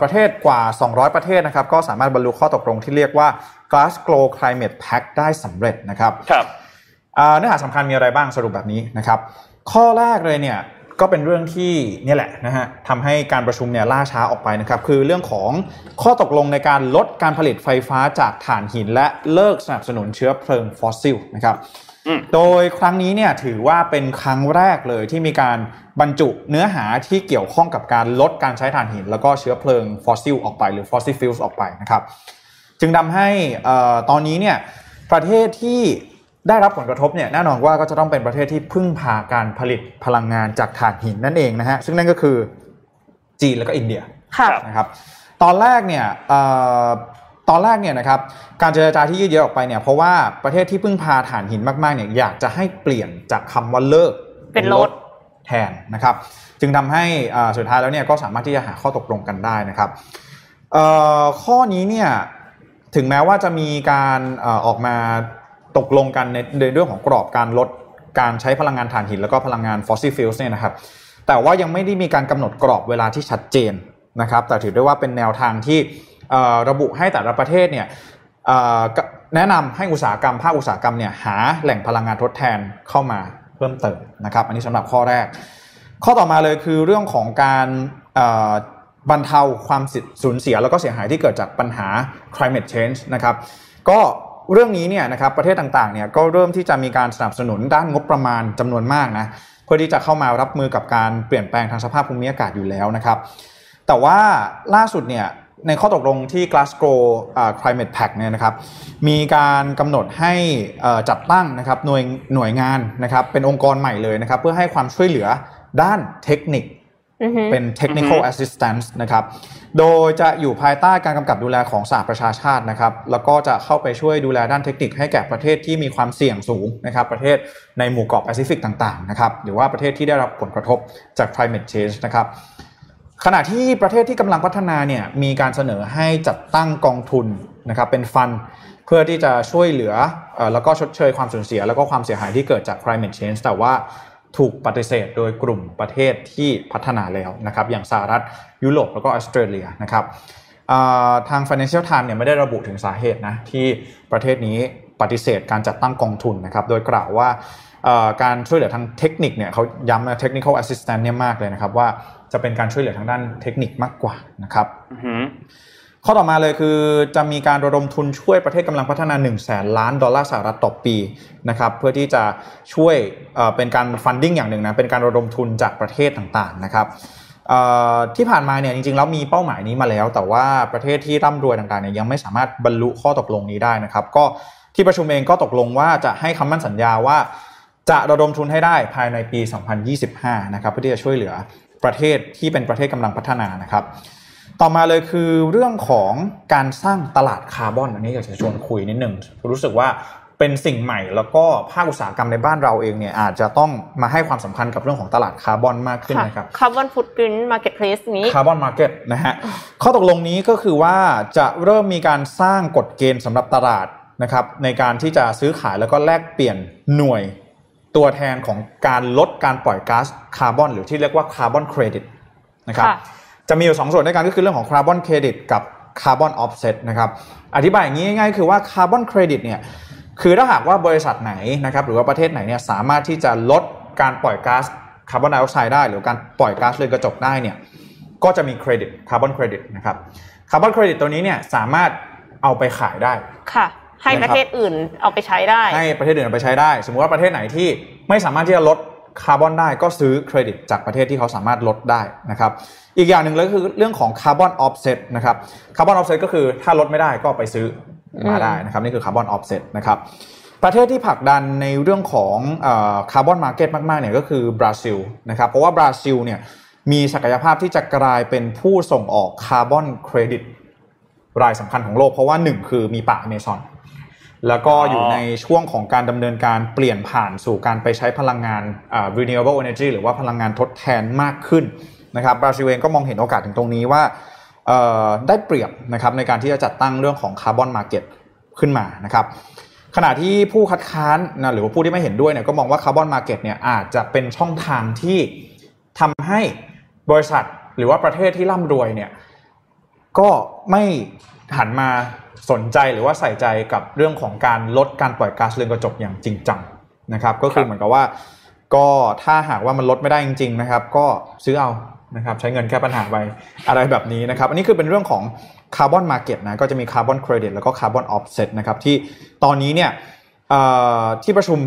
ประเทศกว่า 200 ประเทศนะครับก็สามารถบรรลุข้อตกลงที่เรียกว่า Glasgow Climate Pact ได้สำเร็จนะครับครับเนื้อหาสำคัญมีอะไรบ้างสรุปแบบนี้นะครับ ข้อแรกเลยเนี่ยก็เป็นเรื่องที่นี่แหละนะฮะทำให้การประชุมเนี่ยล่าช้าออกไปนะครับคือเรื่องของข้อตกลงในการลดการผลิตไฟฟ้าจากถ่านหิน และเลิกสนับสนุนเชื้อเพลิงฟอสซิลนะครับ โดยครั้งนี้เนี่ยถือว่าเป็นครั้งแรกเลยที่มีการบรรจุเนื้อหาที่เกี่ยวข้องกับการลดการใช้ถ่านหิน แล้วก็เชื้อเพลิงฟอสซิลออกไปหรือ fossil fuels ออกไปนะครับจึงทำให้ตอนนี้เนี่ยประเทศที่ได้รับผลกระทบเนี่ยแน่นอนว่าก็จะต้องเป็นประเทศที่พึ่งพาการผลิตพลังงานจากถ่านหินนั่นเองนะฮะซึ่งนั่นก็คือจีนแล้วก็อินเดียนะครับตอนแรกเนี่ย ตอนแรกเนี่ยนะครับการเจรจาที่ยืดเยื้อออกไปเนี่ยเพราะว่าประเทศที่พึ่งพาถ่านหินมากๆเนี่ยอยากจะให้เปลี่ยนจากคำว่าเลิกเป็นลดแทนนะครับ จึงทำให้สุดท้ายแล้วเนี่ยก็สามารถที่จะหาข้อตกลงกันได้นะครับข้อนี้เนี่ยถึงแม้ว่าจะมีการออกมาตกลงกันในเรื่องของกรอบการลดการใช้พลังงานถ่านหินแล้วก็พลังงาน fossil fuels เนี่ยนะครับแต่ว่ายังไม่ได้มีการกำหนดกรอบเวลาที่ชัดเจนนะครับ แต่ถือได้ว่าเป็นแนวทางที่ ระบุให้แต่ละประเทศเนี่ยแนะนำให้อุตสาหกรรมภาคอุตสาหกรรมเนี่ยหาแหล่งพลังงานทดแทนเข้ามาเพิ่มเติมนะครับ อันนี้สำหรับข้อแรก ข้อต่อมาเลยคือเรื่องของการบรรเทาความสูญเสียแล้วก็เสียหายที่เกิดจากปัญหา climate change นะครับก็เรื่องนี้เนี่ยนะครับประเทศต่างๆเนี่ยก็เริ่มที่จะมีการสนับสนุนด้านงบประมาณจำนวนมากนะเพื่อที่จะเข้ามารับมือกับการเปลี่ยนแปลงทางสภาพภูมิอากาศอยู่แล้วนะครับ แต่ว่าล่าสุดเนี่ย ในข้อตกลงที่ Glasgow Climate Pact เนี่ยนะครับมีการกำหนดให้จัดตั้งนะครับหน่วยหน่วยงานนะครับเป็นองค์กรใหม่เลยนะครับเพื่อให้ความช่วยเหลือด้านเทคนิคเป็น technical assistance นะครับ โดยจะอยู่ภายใต้การกำกับดูแลของสหประชาชาตินะครับ แล้วก็จะเข้าไปช่วยดูแลด้านเทคนิคให้แก่ประเทศที่มีความเสี่ยงสูงนะครับ ประเทศในหมู่เกาะแปซิฟิกต่างๆนะครับ หรือว่าประเทศที่ได้รับผลกระทบจาก climate change นะครับ ขณะที่ประเทศที่กำลังพัฒนาเนี่ยมีการเสนอให้จัดตั้งกองทุนนะครับเป็นฟันเพื่อที่จะช่วยเหลือแล้วก็ชดเชยความสูญเสีย แล้วก็ความเสียหายที่เกิดจาก climate change แต่ว่าถูกปฏิเสธโดยกลุ่มประเทศที่พัฒนาแล้วนะครับอย่างสหรัฐยุโรปแล้วก็ออสเตรเลียนะครับทาง Financial Times เนี่ยไม่ได้ระบุถึงสาเหตุนะที่ประเทศนี้ปฏิเสธการจัดตั้งกองทุนนะครับโดยกล่าวว่าการช่วยเหลือทางเทคนิคเนี่ยเขาย้ำนะ technical assistance เนี่ยมากเลยนะครับว่า จะเป็นการช่วยเหลือทางด้านเทคนิคมากกว่านะครับข้อต่อมาเลยคือจะมีการระดมทุนช่วยประเทศกำลังพัฒนา1 0 0 0 0แสนล้านดอลลาร์สหรัฐต่อปีนะครับเพื่อที่จะช่วยเป็นการฟันดิ้งอย่างหนึ่งนะเป็นการระดมทุนจากประเทศต่างๆนะครับที่ผ่านมาเนี่ยจริงๆแล้วมีเป้าหมายนี้มาแล้ว แต่ว่าประเทศที่ร่ำรวยต่างๆเนี่ยยังไม่สามารถบรรลุข้อตกลงนี้ได้นะครับ ก็ที่ประชุมเองก็ตกลงว่าจะให้คำมั่นสัญญาว่าจะระดมทุนให้ได้ภายในปี 2025 นะครับเพื่อที่จะช่วยเหลือ ประเทศที่เป็นประเทศกำลังพัฒนานะครับ ต่อมาเลยคือเรื่องของการสร้างตลาดคาร์บอน อันนี้อยากจะชวนคุยนิดหนึ่งรู้สึกว่าเป็นสิ่งใหม่แล้วก็ภาคอุตสาหกรรมในบ้านเราเองเนี่ยอาจจะต้องมาให้ความสำคัญกับเรื่องของตลาดคาร์บอนมากขึ้นนะครับคาร์บอนฟุตปรินต์มาร์เก็ตเพลสนี้คาร์บอนมาร์เก็ตนะฮะข้อตกลงนี้ก็คือว่าจะเริ่มมีการสร้างกฎเกณฑ์สำหรับตลาดนะครับในการที่จะซื้อขายแล้วก็แลกเปลี่ยนหน่วย ตัวแทนของการลดการปล่อยก๊าซคาร์บอนหรือที่เรียกว่า carbon credit นะครับจะมีอยู่2ส่วนด้วยกันก็คือเรื่องของ carbon credit กับ carbon offset นะครับอธิบายอย่างนี้ง่ายๆคือว่า carbon credit เนี่ยคือถ้าหากว่าบริษัทไหนนะครับหรือว่าประเทศไหนเนี่ยสามารถที่จะลดการปล่อยก๊าซคาร์บอนไดออกไซด์ได้หรือการปล่อยก๊าซเรือนกระจกได้เนี่ยก็จะมีเครดิต carbon credit นะครับ carbon credit ตัวนี้เนี่ยสามารถเอาไปขายได้ค่ะ ให้ประเทศอื่นเอาไปใช้ได้ ให้ประเทศอื่นเอาไปใช้ได้ สมมุติว่าประเทศไหนที่ไม่สามารถที่จะลดคาร์บอนได้ก็ซื้อเครดิตจากประเทศที่เขาสามารถลดได้นะครับ อีกอย่างหนึ่งเลยคือเรื่องของ carbon offset นะครับ carbon offset ก็คือถ้าลดไม่ได้ก็ไปซื้อมาได้นะครับนี่คือ carbon offset นะครับประเทศที่ผลักดันในเรื่องของ carbon market มาก ๆ เนี่ยก็คือบราซิลนะครับ เพราะว่าบราซิลเนี่ยมีศักยภาพที่จะกลายเป็นผู้ส่งออก carbon credit รายสำคัญของโลก เพราะว่าหนึ่งคือมีป่าอเมซอน แล้วก็อยู่ในช่วงของการดำเนินการเปลี่ยนผ่านสู่การไปใช้พลังงาน renewable energy หรือว่าพลังงานทดแทนมากขึ้นนะครับบราซิลเองก็มองเห็นโอกาสถึงตรงนี้ว่าได้เปรียบนะครับในการที่จะจัดตั้งเรื่องของ carbon marketขึ้นมานะครับขณะที่ผู้คัดค้านนะหรือว่าผู้ที่ไม่เห็นด้วยเนี่ยก็มองว่าคาร์บอนมาร์เก็ตเนี่ยอาจจะเป็นช่องทางที่ทำให้บริษัทหรือว่าประเทศที่ร่ำรวยเนี่ยก็ไม่หันมา สนใจหรือว่าใส่ใจกับเรื่องของการลดการปล่อยก๊าซเรือนกระจกอย่างจริงจังนะครับ ก็คือเหมือนกับว่า ก็ถ้าหากว่ามันลดไม่ได้จริง ๆนะครับ ก็ซื้อเอานะครับใช้เงินแค่ปัญหาไปอะไรแบบนี้นะครับ อันนี้คือเป็นเรื่องของ carbon market นะก็จะมี carbon credit แล้วก็ carbon offset นะครับที่ตอนนี้เนี่ยที่ประชุม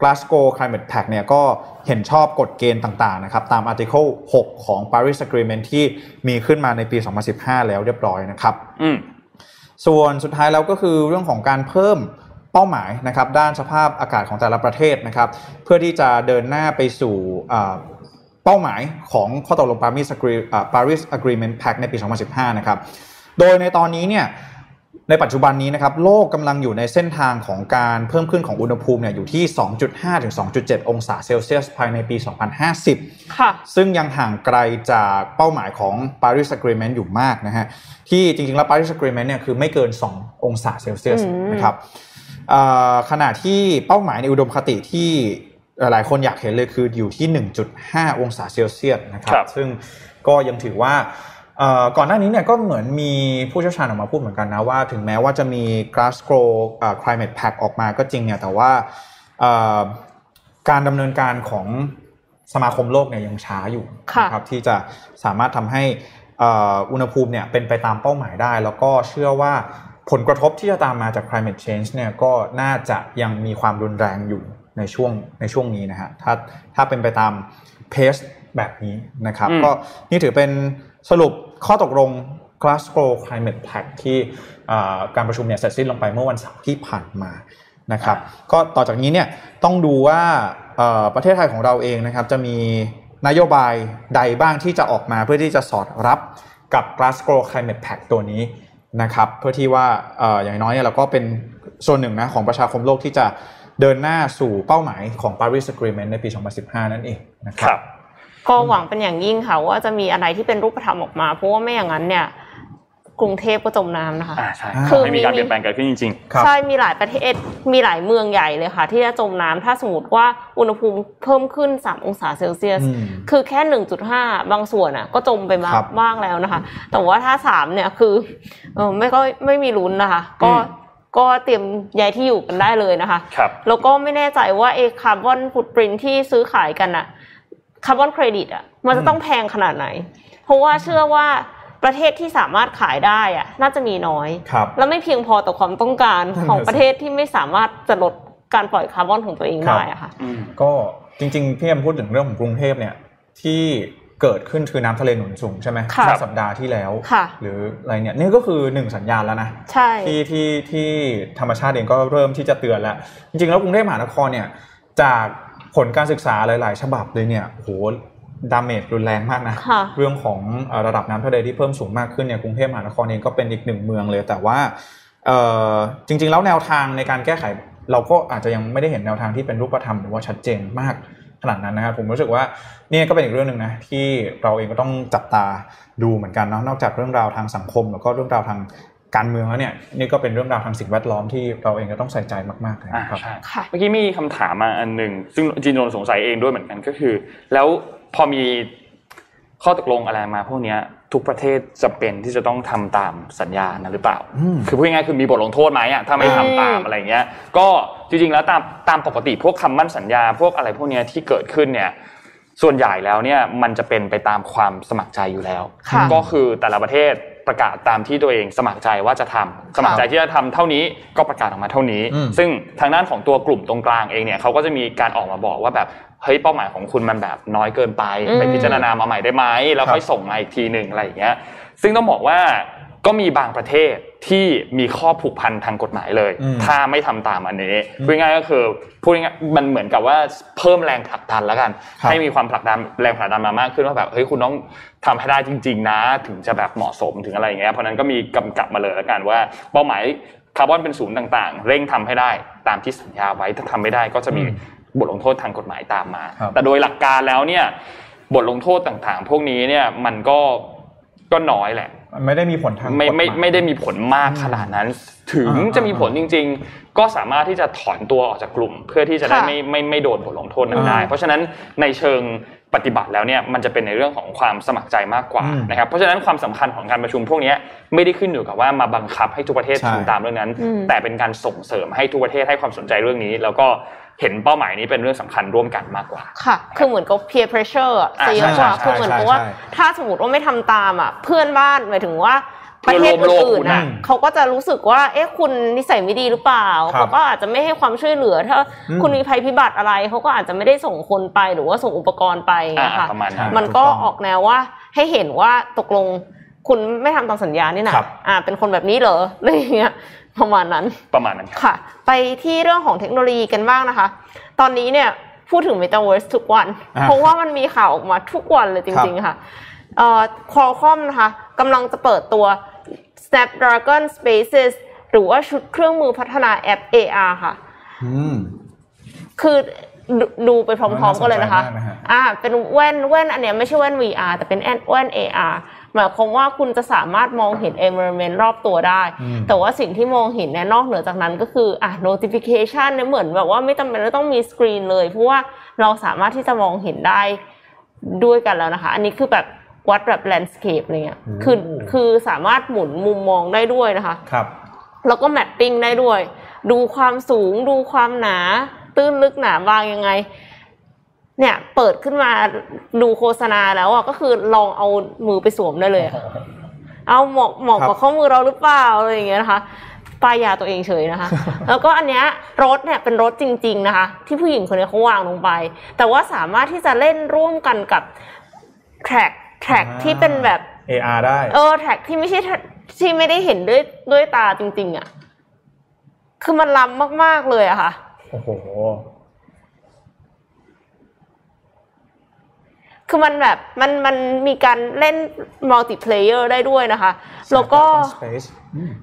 Glasgow Climate Pact เนี่ยก็เห็นชอบกฎเกณฑ์ต่างๆนะครับตาม Article 6 ของ Paris Agreement ที่มีขึ้นมาในปี 2015 แล้วเรียบร้อยนะครับ ส่วนสุดท้ายแล้วก็คือเรื่องของการเพิ่มเป้าหมายนะครับด้านสภาพอากาศของแต่ละประเทศนะครับเพื่อที่จะเดินหน้าไปสู่เป้าหมายของข้อตกลง Paris Paris Agreement Pact ในปี 2015 นะครับ โดยในตอนนี้เนี่ย ในปัจจุบันนี้นะครับโลกกำลังอยู่ในเส้นทางของการเพิ่มขึ้นของอุณหภูมิเนี่ยอยู่ที่ 2.5 ถึง 2.7 องศาเซลเซียสภายในปี 2050 ค่ะ ซึ่งยังห่างไกลจากเป้าหมายของ Paris Agreement อยู่มากนะฮะ ที่จริงๆ แล้ว Paris Agreement เนี่ยคือไม่เกิน 2 องศาเซลเซียสนะครับขณะที่เป้าหมายในอุดมคติที่หลายคนอยากเห็นเลยคืออยู่ที่ 1.5 องศาเซลเซียสนะครับครับซึ่งก็ยังถือว่าเอ่อ ก่อนหน้านี้เนี่ยก็เหมือนมีผู้เชี่ยวชาญออกมาพูดเหมือนกันนะว่าถึงแม้ว่าจะมี Glasgow เอ่อ Climate Pact ออกมาก็จริงเนี่ยแต่ว่าเอ่อการดำเนินการของสมาคมโลกเนี่ยยังช้าอยู่ค่ะนะครับที่จะสามารถทำให้เอ่ออุณหภูมิเนี่ยเป็นไปตามเป้าหมายได้ แล้วก็เชื่อว่าผลกระทบที่จะตามมาจาก climate change เนี่ยก็น่าจะยังมีความรุนแรงอยู่ในช่วงในช่วงนี้นะฮะถ้าถ้าเป็นไปตามเพสแบบนี้นะครับอืมก็นี่ถือเป็นสรุป ข้อตกลง Glasgow Climate Pact ที่เอ่การประชุมเนี่ยเสร็จสิ้นลงไปเมื่อวันเสาร์ที่ผ่านมานะครับก็ต่อจากนี้เนี่ยต้องดูว่าประเทศไทยของเราเองนะครับจะมีนโยบายใดบ้างที่จะออกมาเพื่อที่จะสอดรับกับ Glasgow Climate Pact ตัวนี้นะครับเพื่อที่ว่าอออย่างน้อยเนี่ยเราก็เป็นส่วนหนึ่งนะของประชาคมโลกที่จะเดินหน้าสู่เป้าหมายของ Paris Agreement ในปี 2015 นั่นเองนะครับรับ ก็หวังเป็นอย่างยิ่งค่ะว่าจะมีอะไรที่เป็นรูปธรรมออกมา เพราะว่าไม่อย่างนั้นเนี่ยกรุงเทพก็จมน้ำนะคะอ่าใช่คือไม่มีการเปลี่ยนแปลงเกิดขึ้นจริงครับใช่มีหลายประเทศมีหลายเมืองใหญ่เลยค่ะ ที่จะจมน้ำถ้าสมมติว่าอุณหภูมิเพิ่มขึ้น 3 องศาเซลเซียสอืมคือแค่ 1.5 บางส่วนอะ ก็จมไปมาครับบ้างแล้วนะคะ แต่ว่าถ้า 3 เนี่ยคือเออไม่ก็ไม่มีลุ้นนะคะ ก็อืมก็เตรียมย้ายที่อยู่กันได้เลยนะคะๆครับแล้วก็ไม่แน่ใจว่าเอ carbon footprint ที่ซื้อขายกันอะ carbon credit อะมันจะต้องแพงขนาดไหน เพราะว่าเชื่อว่าประเทศที่สามารถขายได้อะน่าจะมีน้อยครับและไม่เพียงพอต่อความต้องการนั่นน่ะของสิประเทศที่ไม่สามารถจะลดการปล่อยคาร์บอนของตัวเองครับได้อะค่ะอืมก็จริงๆพี่แอมพูดถึงเรื่องของกรุงเทพเนี่ยที่เกิดขึ้นคือน้ำทะเลหนุนสูงใช่ไหมค่ะเมื่อสัปดาห์ที่แล้วค่ะหรืออะไรเนี่ยนี่ก็คือหนึ่งสัญญาณแล้วนะใช่ที่ที่ที่ธรรมชาติเองก็เริ่มที่จะเตือนแล้ว จริงๆแล้วกรุงเทพมหานครเนี่ยจาก ผลการศึกษาหลาย ๆ ฉบับเลยเนี่ยโหดาเมจรุนแรงมากนะค่ะเรื่องของเอ่อระดับน้ำทะเลที่เพิ่มสูงมากขึ้นเนี่ยกรุงเทพมหานครเองก็เป็นอีกหนึ่งเมืองเลย แต่ว่าเอ่อจริง ๆ แล้วแนวทางในการแก้ไข เราก็อาจจะยังไม่ได้เห็นแนวทางที่เป็นรูปธรรมหรือว่าชัดเจนมากขนาดนั้นนะครับผมรู้สึกว่าเนี่ยก็เป็นอีกเรื่องหนึ่งนะที่เราเองก็ต้องจับตาดูเหมือนกันเนาะนอกจากเรื่องราวทางสังคม แล้วก็เรื่องราวทาง การเมืองแล้วเนี่ยนี่ก็เป็นเรื่องราวทางสิ่งแวดล้อมที่เราเองก็ต้องใส่ใจมากๆเลยอ่านะครับใช่ค่ะเมื่อกี้มีคำถามมาอันหนึ่งซึ่งจีนโดนสงสัยเองด้วยเหมือนกันก็คือ แล้วพอมีข้อตกลงอะไรมาพวกเนี้ยทุกประเทศจะเป็นที่จะต้องทำตามสัญญานั้นหรือเปล่าอืมคือพูดง่ายๆคือมีบทลงโทษไหมอะถ้าไม่ทำตามอะไรเงี้ย ก็จริงๆแล้วตามตามปกติพวกคำมั่นสัญญา พวกอะไรพวกเนี้ยที่เกิดขึ้นเนี่ยส่วนใหญ่แล้วเนี่ยมันจะเป็นไปตามความสมัครใจอยู่แล้วค่ะก็คือแต่ละประเทศ ประกาศตามที่ตัวเองสมัครใจว่าจะทำสมัครใจที่จะทำเท่านี้ก็ประกาศออกมาเท่านี้อืมซึ่งทางด้านของตัวกลุ่มตรงกลางเองเนี่ยเขาก็จะมีการออกมาบอกว่าแบบเฮ้ยเป้าหมายของคุณมันแบบน้อยเกินไปอืมไปพิจารณามาใหม่ได้ไหมแล้วค่อยส่งมาอีกทีหนึ่งอะไรอย่างเงี้ยซึ่งต้องบอกว่า ก็มีบางประเทศที่มีข้อผูกพันทางกฎหมายเลยอืมถ้าไม่ทำตามอันนี้พูดง่ายๆก็คือพูดง่ายๆมันเหมือนกับว่าเพิ่มแรงผลักดันแล้วกันครับให้มีความผลักดันแรงผลักดันมามากขึ้นว่าแบบเฮ้ยคุณต้องทำให้ได้จริง ๆ นะ ถึงจะแบบเหมาะสมถึงอะไรอย่างเงี้ยเพราะฉะนั้นก็มีกำกับมาเลยแล้วกันว่าเป้าหมายคาร์บอนเป็นศูนย์ต่างๆ เร่งทำให้ได้ตามที่สัญญาไว้ถ้าทำไม่ได้ก็จะมีอืมบทลงโทษทางกฎหมายตามมาครับแต่โดยหลักการแล้วเนี่ยบทลงโทษต่างๆ พวกนี้เนี่ยมันก็ก็น้อยแหละมัน ไม่ได้มีผลทางไม่กฎหไม่มายไม่ได้มีผลมากขนาดนั้น ถึงอ่าจะมีผลจริง ๆ ก็สามารถที่จะถอนตัวออกจากกลุ่ม เพื่อที่จะได้ค่ะไม่ไม่ไม่โดนบทลงโทษนั้นได้อ่าเพราะฉะนั้นในเชิงปฏิบัติแล้วเนี่ยมันจะเป็นในเรื่องของความสมัครใจมากกว่าอืมนะครับเพราะฉะนั้นความสำคัญของการประชุมพวกเนี้ยไม่ได้ขึ้นอยู่กับว่ามาบังคับให้ทุกประเทศใช่ทำตามเรื่องนั้นอืมแต่เป็นการส่งเสริมให้ทุกประเทศให้ความสนใจเรื่องนี้ แล้วก็ เห็นเป้าหมายนี้เป็นเรื่องสำคัญร่วมกันมากกว่า ค่ะ คือเหมือนกับ peer pressure อะอ่าจะเยอะกว่าใช่ใช่คือเหมือนใช่กับว่าใช่ถ้าสมมติว่าไม่ทำตามอะเพื่อนบ้านหมายถึงว่าประเทศเพื่อนร่วมโลกอื่นคุณๆน่ะน่ะเขาก็จะรู้สึกว่า เอ๊ะคุณนิสัยไม่ดีหรือเปล่าครับเขาก็อาจจะไม่ให้ความช่วยเหลือ ถ้าอืมคุณมีภัยพิบัติอะไร เขาก็อาจจะไม่ได้ส่งคนไปหรือว่าส่งอุปกรณ์ไปอย่างอ่าเงี้ยค่ะประมาณนั้นมันก็ออกแนวว่าให้เห็นว่าตกลงคุณไม่ทำตามสัญญานี่นะครับอ่า เป็นคนแบบนี้เหรออะไรอย่างเงี้ย ประมาณนั้นประมาณนั้นครับค่ะ ไปที่เรื่องของเทคโนโลยีกันบ้างนะคะ ตอนนี้เนี่ยพูดถึง Metaverse ทุกวันอ่าเพราะว่ามันมีข่าวออกมาทุกวันเลยจริง ๆ ค่ะเอ่อ Qualcomm นะคะกำลังจะเปิดตัว Snapdragon Spaces หรือว่าชุดเครื่องมือพัฒนาแอป AR ค่ะอืมคือดูดูไปพร้อมๆกันเลยนะคะน่าสนใจมากนะฮะอ่า เป็นแว่นแว่นอันเนี้ยไม่ใช่แว่น VR แต่เป็นแว่น AR หมายความว่าคุณจะสามารถมองเห็น environment รอบตัวได้อืมแต่ว่าสิ่งที่มองเห็นเนี่ยนอกเหนือจากนั้นก็คืออะ notification เนี่ยเหมือนแบบว่าไม่จำเป็นว่าต้องมีสกรีนเลย เพราะว่าเราสามารถที่จะมองเห็นได้ด้วยกันแล้วนะคะ อันนี้คือแบบวัดแบบ landscape อะไรเงี้ยคือคือสามารถหมุนมุมมองได้ด้วยนะคะครับแล้วก็ mapping ได้ด้วย ดูความสูง ดูความหนา ตื้นลึกหนาบางยังไง เนี่ยเปิดขึ้นมาดูโฆษณาแล้วอะก็คือลองเอามือไปสวมได้เลยอะเอาเหมาะเหมาะครับกับข้อมือเราหรือเปล่าอะไรอย่างเงี้ยนะคะป้ายยาตัวเองเฉยนะคะ แล้วก็อันเนี้ยรถเนี่ยเป็นรถจริง ๆนะคะ ที่ผู้หญิงคนนี้เขาวางลงไป แต่ว่าสามารถที่จะเล่นร่วมกันกับแทร็กแทร็กที่เป็นแบบ AR ได้ เออแท็กที่ไม่ใช่แท็กที่ไม่ได้เห็นด้วยด้วยตาจริง ๆ อะ คือมันล้ำมาก ๆ เลยอะค่ะ โอ้โห คือมันแบบมันมันมีการเล่น multiplayer ได้ด้วยนะคะ แล้วก็ Space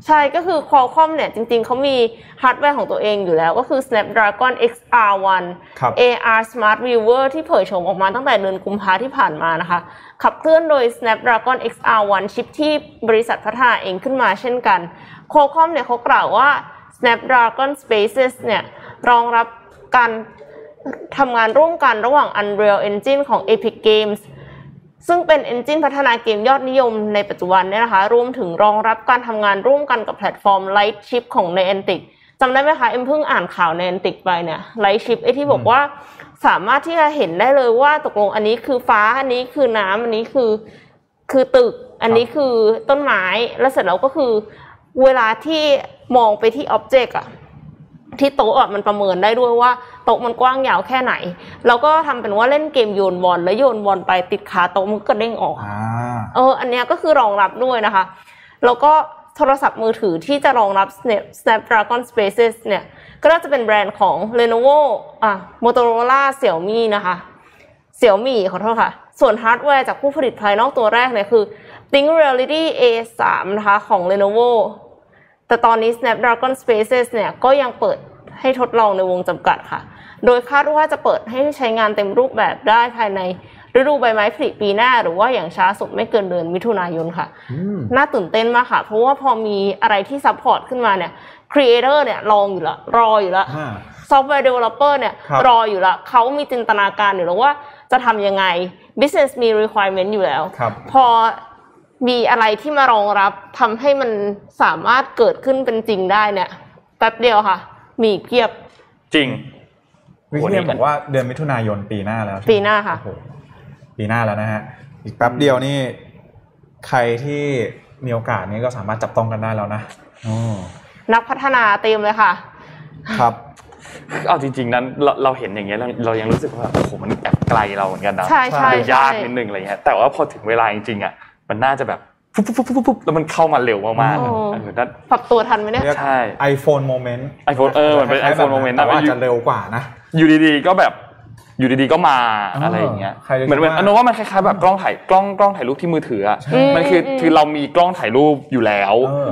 ใช่ก็คือ Qualcomm เนี่ยจริงๆ เขามีฮาร์ดแวร์ของตัวเองอยู่แล้วก็คือ Snapdragon XR1 ครับ AR Smart Viewer ที่เผยโฉมออกมาตั้งแต่เดือนกุมภาที่ผ่านมานะคะ ขับเคลื่อนโดย Snapdragon XR1 ชิปที่บริษัทพัฒนาเองขึ้นมาเช่นกัน Qualcomm เนี่ยเขากล่าวว่า Snapdragon Spaces เนี่ยรองรับการ ทำงานร่วมกันระหว่าง Unreal Engine ของ Epic Games ซึ่งเป็น engine พัฒนาเกมยอดนิยมในปัจจุบันเนี่ยนะคะ รวมถึงรองรับการทำงานร่วมกันกับแพลตฟอร์ม Light Chip ของ Niantic จำได้ไหมคะ เอ็มเพิ่งอ่านข่าว Niantic ไปเนี่ย Light Chip ไอที่บอกว่าสามารถที่จะเห็นได้เลยว่าตกลงอันนี้คือฟ้า อันนี้คือน้ำอันนี้คือคือตึก อันนี้คือต้นไม้ แล้วเสร็จแล้วก็คือเวลาที่มองไปที่ object อะ ที่โต๊ะอะมันประเมินได้ด้วยว่าโต๊ะมันกว้างยาวแค่ไหนแล้วก็ทำเป็นว่าเล่นเกมโยนบอลแล้วโยนบอลไปติดขาโต๊ะมันก็เด้งออกอ่าเออ อันเนี้ยก็คือรองรับด้วยนะคะ แล้วก็โทรศัพท์มือถือที่จะรองรับ Snap Snapdragon Spaces เนี่ย ก็น่าจะเป็นแบรนด์ของ Lenovo อะ Motorola Xiaomi นะคะ Xiaomi ขอโทษค่ะ ส่วนฮาร์ดแวร์จากผู้ผลิตภายนอกตัวแรกเนี่ยคือ ThinkReality A3 นะคะของ Lenovo แต่ตอนนี้ Snapdragon Spaces เนี่ยก็ยังเปิดให้ทดลองในวงจำกัดค่ะ โดยคาดว่าจะเปิดให้ใช้งานเต็มรูปแบบได้ภายในฤดูใบไม้ผลิปีหน้า หรือว่าอย่างช้าสุดไม่เกินเดือนมิถุนายนค่ะ น่าตื่นเต้นมากค่ะ เพราะว่าพอมีอะไรที่ support ขึ้นมาเนี่ย Creator เนี่ยรองอยู่แล้วรออยู่แล้วอ่าซอฟต์แวร์ developer เนี่ยครับรออยู่แล้วเขามีจินตนาการอยู่แล้วว่าจะทำยังไง business มี requirement อยู่แล้วครับพอ มีอะไรที่มารองรับทำให้มันสามารถเกิดขึ้นเป็นจริงได้เนี่ยแป๊บเดียวค่ะ มีอีกเพียบจริงวิโอ้เทียนี่มบอกว่าเดือนมิถุนายนปีหน้าแล้วใช่ไมปีหน้าค่ะโอ้โปีหน้าแล้วนะฮะอีกแป๊บเดียวนี่ ใครที่มีโอกาสนี้ก็สามารถจับต้องกันได้แล้วนะอ๋อนักพัฒนาเต็มเลยค่ะ ครับเอาจริง ๆ นั้นเราเราเห็นอย่างเงี้ยเราเรายังรู้สึกว่าโอ้โหมันแอบไกลเราเหมือนกันนะใช่ใช่มันใช่ยากนิดนึงอะไรเงี้ยแต่ว่าพอถึงเวลาจริงๆอะ มันน่าจะแบบปุ๊บปุ๊บปุ๊บปุ๊บปุ๊บแล้วมันเข้ามาเร็วมากๆอะเออนั่นปรับตัวทันไหมเนี่ยเรียกใช่ iPhone Moment iPhone เออเหมือนเป็นคล้ายๆ iPhone แบบ Moment แต่ว่านะอาจจะเร็วกว่านะ อยู่ดีๆก็แบบอยู่ดีๆก็มาเออออะไรอย่างเงี้ยใครจะเหมือนเหมือนคิดว่าอันนั้นว่ามันคล้ายๆแบบกล้องถ่ายกล้องกล้องถ่ายรูปที่มือถืออะใช่มันคืออืมคือเรามีกล้องถ่ายรูปอยู่แล้วเออ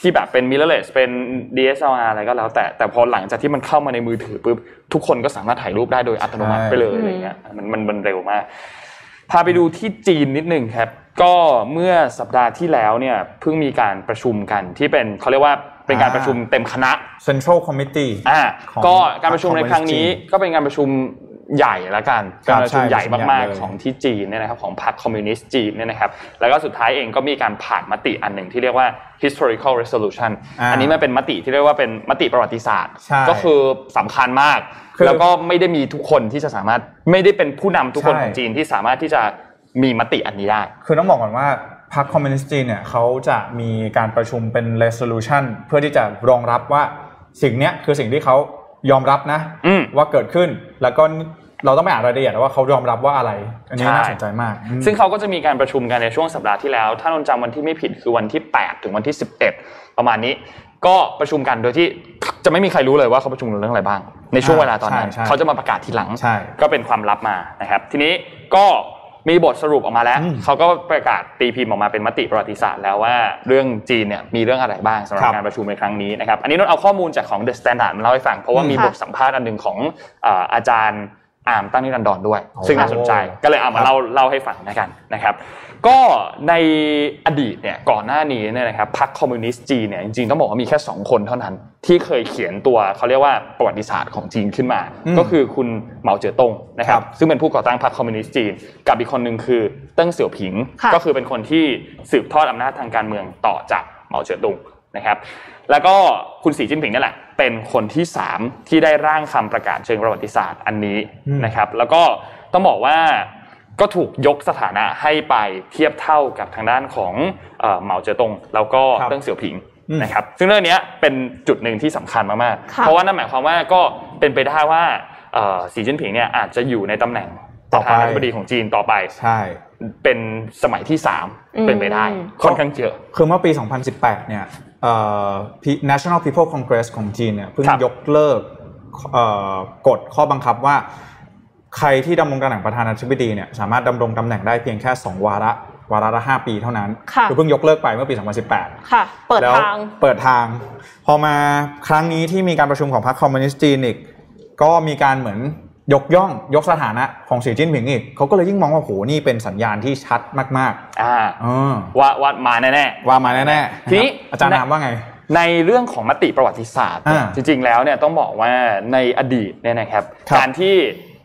ที่แบบเป็น mirrorless เป็น DSLR อะไรก็แล้ว แต่แต่พอหลังจากที่มันเข้ามาในมือถือปุ๊บทุกคนก็สามารถถ่ายรูปได้โดยอัตโนมัติใช่ไปเลยอะไรเงี้ยมันมันมันเร็วมากพาไปดูที่จีนนิดนึงครับ ก็เมื่อสัปดาห์ที่แล้วเนี่ยเพิ่งมีการประชุมกันที่เป็นเขาเรียกว่าเป็นการประชุมเต็มคณะ Central Committee อ่าของก็การประชุมในครั้งนี้ของก็เป็นการประชุมใหญ่ละกันครักาบรประชุมใช่ใหญ่ประชุมใหญ่มากเลยๆของที่จีนเนี่ยนะครับของพรรคคอมมิวนิสต์จีนเนี่ยนะครับแล้วก็สุดท้ายเองก็มีการผ่านมติอันหนึ่งที่เรียกว่า historical resolution อ่าอันนี้มันเป็นมติที่เรียกว่าเป็นมติประวัติศาสตร์ใช่ก็คือสำคัญมากคือแล้วก็ไม่ได้มีทุกคนที่จะสามารถไม่ได้เป็นผู้นำทุกคนใช่ของจีนที่สามารถที่จะ มีมติอันนี้ได้ คือต้องบอกก่อนว่าพรรคคอมมิวนิสต์จีนเนี่ยเขาจะมีการประชุมเป็น resolution เพื่อที่จะรองรับว่าสิ่งเนี้ยคือสิ่งที่เขายอมรับนะอืมว่าเกิดขึ้นแล้วก็เราต้องไปอ่านรายละเอียดว่าเขายอมรับว่าอะไร อันนี้ใช่น่าสนใจมากอืมซึ่งเขาก็จะมีการประชุมกันในช่วงสัปดาห์ที่แล้ว ถ้านนท์จำวันที่ไม่ผิดคือวันที่ 8 ถึงวันที่ 11 ประมาณนี้ ก็ประชุมกันโดยที่จะไม่มีใครรู้เลยว่าเขาประชุมเรื่องอะไรบ้าง ในช่วงอ่าเวลาตอนนั้นใช่ใช่เขาจะมาประกาศทีหลังใช่ก็เป็นความลับมานะครับ ทีนี้ก็ มีบทสรุปออกมาแล้วอืมเขาก็ประกาศตีพิมพ์ออกมาเป็นมติประวัติศาสตร์แล้วว่าเรื่องจีนเนี่ยมีเรื่องอะไรบ้างสำหรัครับบการประชุมในครั้งนี้นะครับอันนี้นนท์เอาข้อมูลจากของ The Standard มาเล่าให้ฟังเพราะว่ามีค่ะบทสัมภาษณ์อันหนึ่งของอ่าอาจารย์ อาร์มตั้งนิรันดรด้วย ซึ่งน่าสนใจก็เลยเอามาเล่าเล่าให้ฟังนะกันนะครับก็ในอดีตเนี่ยก่อนหน้านี้เนี่ยนะครับพรรคคอมมิวนิสต์จีนเนี่ยจริงๆต้องบอกว่ามีแค่ 2 คนเท่านั้น ที่เคยเขียนตัวเขาเรียกว่าประวัติศาสตร์ของจีนขึ้นมา ก็คือคุณเหมาเจ๋อตงนะครับซึ่งเป็นผู้ก่อตั้งพรรคคอมมิวนิสต์จีน กับอีกคนหนึ่งคือเติ้งเสี่ยวผิง ก็คือเป็นคนที่สืบทอดอำนาจทางการเมืองต่อจากเหมาเจ๋อตงนะครับแล้วก็คุณสีจิ้นผิงนี่แหละ เป็นคนที่ 3 ที่ได้ร่างคำประกาศเชิงประวัติศาสตร์อันนี้นะครับ แล้วก็ต้องบอกว่าก็ถูกยกสถานะให้ไปเทียบเท่ากับทางด้านของเหมาเจ๋อตงแล้วก็เติ้งเสี่ยวผิงนะครับซึ่งเรื่องนี้เป็นจุดหนึ่งที่สำคัญมากๆ เพราะว่านั่นหมายความว่าก็เป็นไปได้ว่าสีจิ้นผิงเนี่ยอาจจะอยู่ในตำแหน่งประธานาธิบดีของจีนต่อไปใช่เป็นสมัยที่ 3 เป็นไปได้ค่อนข้างเยอะคือเมื่อปี 2018 เนี่ย National People Congress ของจีนเนี่ยเพิ่งยกเลิกกฎข้อบังคับว่าใครที่ดำรงตำแหน่งประธานาธิบดีเนี่ยสามารถดำรงตำแหน่งได้เพียงแค่ 2 วาระวาระละ5ปีเท่านั้นคือเพิ่งยกเลิกไปเมื่อปี 2018 ค่ะ เปิดทางเปิดทาง พอมาครั้งนี้ที่มีการประชุมของพรรคคอมมิวนิสต์จีนอีกก็มีการเหมือน ยกย่องยกสถานะของสีจิ้นผิงอีกเขาก็เลยยิ่งมองว่าโหนี่เป็นสัญญาณที่ชัดมากๆอ่าว่าว่ามาแน่ๆว่ามาแน่ๆทีนี้อาจารย์ถามว่าไง ในเรื่องของมติประวัติศาสตร์ จริง ๆ แล้วเนี่ยต้องบอกว่าในอดีตเนี่ยนะครับการที่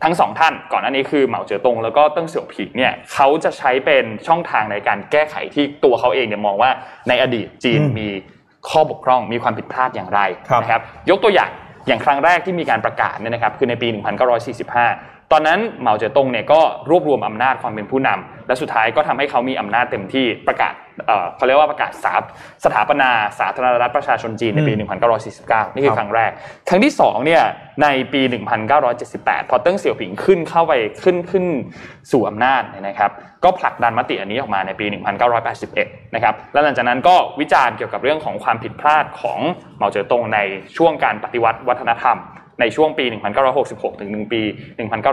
ทั้งสองท่านก่อนหน้านี้คือเหมาเจ๋อตงแล้วก็เติ้งเสี่ยวผิงเนี่ยเขาจะใช้เป็นช่องทางในการแก้ไขที่ตัวเขาเองเนี่ยมองว่าในอดีตจีนมีข้อบกพร่องมีความผิดพลาดอย่างไรนะครับยกตัวอย่าง อย่างครั้งแรกที่มีการประกาศเนี่ยนะครับคือในปี 1945 ตอนนั้นเหมาเจ๋อตงเนี่ยก็รวบรวมอำนาจความเป็นผู้นำและสุดท้ายก็ทำให้เขามีอำนาจเต็มที่ประกาศ เขาเรียกว่าประกาศสาสถาปนาสาธารณรัฐประชาชนจีนในปี 1949 นี่คือครั้งแรก ครั้งที่2เนี่ยในปี 1978 พอเติ้งเสี่ยวผิงขึ้นเข้าไปขึ้นขึ้นสู่อำนาจนะครับก็ผลักดันมติอันนี้ออกมาในปี 1981 นะครับแล้วหลังจากนั้นก็วิจารณ์เกี่ยวกับเรื่องของความผิดพลาดของเหมาเจ๋อตงในช่วงการปฏิวัติวัฒนธรรม ในช่วงปี 1966 ถึง1ปี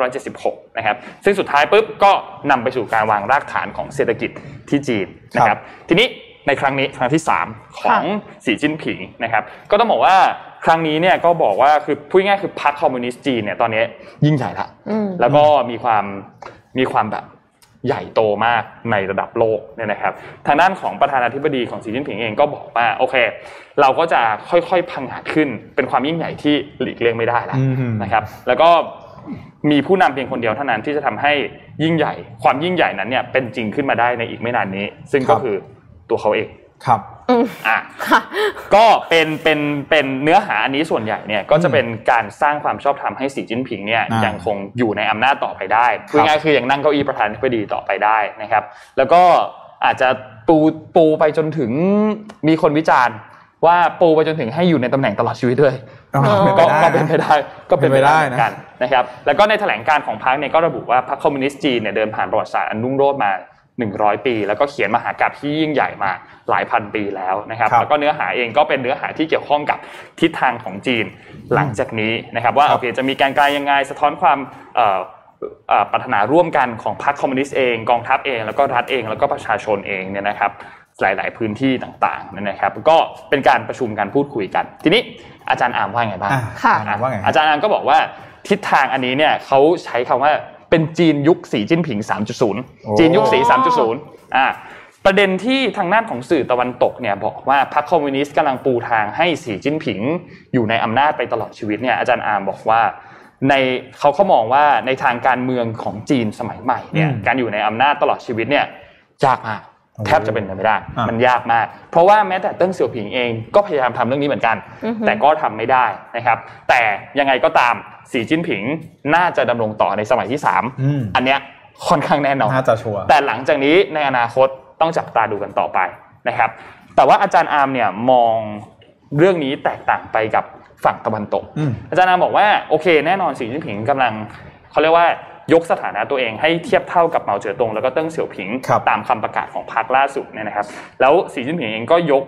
1976 นะครับ ซึ่งสุดท้ายปุ๊บก็นำไปสู่การวางรากฐานของเศรษฐกิจที่จีนนะครับ ทีนี้ในครั้งนี้ครั้งที่ 3 ของสีจิ้นผิงนะครับ ก็ต้องบอกว่าครั้งนี้เนี่ยก็บอกว่าคือพูดง่ายคือพรรคคอมมิวนิสต์จีนเนี่ยตอนนี้ยิ่งใหญ่ละแล้วก็มีความมีความแบบ ใหญ่โตมากในระดับโลกเนี่ยนะครับ ทางด้านของประธานาธิบดีของสีจิ้นผิงเองก็บอกว่าโอเค เราก็จะค่อยๆพังหัดขึ้น เป็นความยิ่งใหญ่ที่หลีกเลี่ยงไม่ได้แล้วนะครับ แล้วก็มีผู้นำเพียงคนเดียวเท่านั้นที่จะทำให้ยิ่งใหญ่ ความยิ่งใหญ่นั้นเนี่ยเป็นจริงขึ้นมาได้ในอีกไม่นานนี้ ซึ่งก็คือตัวเขาเอง ครับอะก็เป็นเป็นเป็นเนื้อหาอันนี้ส่วนใหญ่เนี่ยก็จะเป็นการสร้างความชอบธรรมให้สีจิ้นผิงเนี่ยยังคงอยู่ในอำนาจต่อไปได้คือง่ายคือยังนั่งเก้าอี้ประธานาธิบดีต่อไปได้นะครับ แล้วก็อาจจะปูปูไปจนถึงมีคนวิจารณ์ว่าปูไปจนถึงให้อยู่ในตำแหน่งตลอดชีวิตด้วยก็เป็นไปได้ก็เป็นไปได้กันนะครับ แล้วก็ในแถลงการของพรรคเนี่ยก็ระบุว่าพรรคคอมมิวนิสต์จีนเนี่ยเดินผ่านประวัติศาสตร์อันรุ่งโรจน์มา 100 ปี แล้วก็เขียนมหากาบที่ยิ่งใหญ่มาหลายพันปีแล้วนะครับแล้วก็เนื้อหาเองก็เป็นเนื้อหาที่เกี่ยวข้องกับทิศทางของจีนหลังจากนี้นะครับ ว่าโอเคจะมีการกลายยังไงสะท้อนความปรารถนาร่วมกันของพรรคคอมมิวนิสต์เองกองทัพเองแล้วก็รัฐเองแล้วก็ประชาชนเองเนี่ยนะครับหลาย ๆ พื้นที่ต่างๆนะครับ ก็เป็นการประชุมกันพูดคุยกัน ทีนี้อาจารย์อามว่าไงบ้างอาจารย์อามก็บอกว่าทิศทางอันนี้เนี่ยเขาใช้คำว่า เป็นจีนยุคสีจิ้นผิง 3.0 จีนยุคสี 3.0อ่าประเด็นที่ทางด้านของสื่อตะวันตกเนี่ยบอกว่าพรรคคอมมิวนิสต์กำลังปูทางให้สีจิ้นผิง อยู่ในอำนาจไปตลอดชีวิตเนี่ยอาจารย์อาร์มบอกว่าในเขาเขามองว่าในทางการเมืองของจีนสมัยใหม่เนี่ยการอยู่ในอำนาจตลอดชีวิตเนี่ยยากมาก แทบจะเป็นไปไม่ได้ มันยากมาก เพราะว่าแม้แต่เติ้งเสี่ยวผิงเองก็พยายามทำเรื่องนี้เหมือนกัน แต่ก็ทำไม่ได้นะครับ แต่ยังไงก็ตามสีจิ้นผิงน่าจะดำรงต่อในสมัยที่สามอันเนี้ยค่อนข้างแน่นอนน่าจะชัวร์แต่หลังจากนี้ในอนาคตต้องจับตาดูกันต่อไปนะครับ แต่ว่าอาจารย์อาร์มเนี่ยมองเรื่องนี้แตกต่างไปกับฝั่งตะวันตก อาจารย์อาร์มบอกว่าโอเค แน่นอนสีจิ้นผิงกำลังเขาเรียกว่า ยกสถานะตัวเองให้เทียบเท่ากับเหมาเจ๋อตงแล้วก็เติ้งเสี่ยวผิง ตามคำประกาศของพรรคล่าสุดเนี่ยนะครับ แล้วสีจิ้นผิงเองก็ยก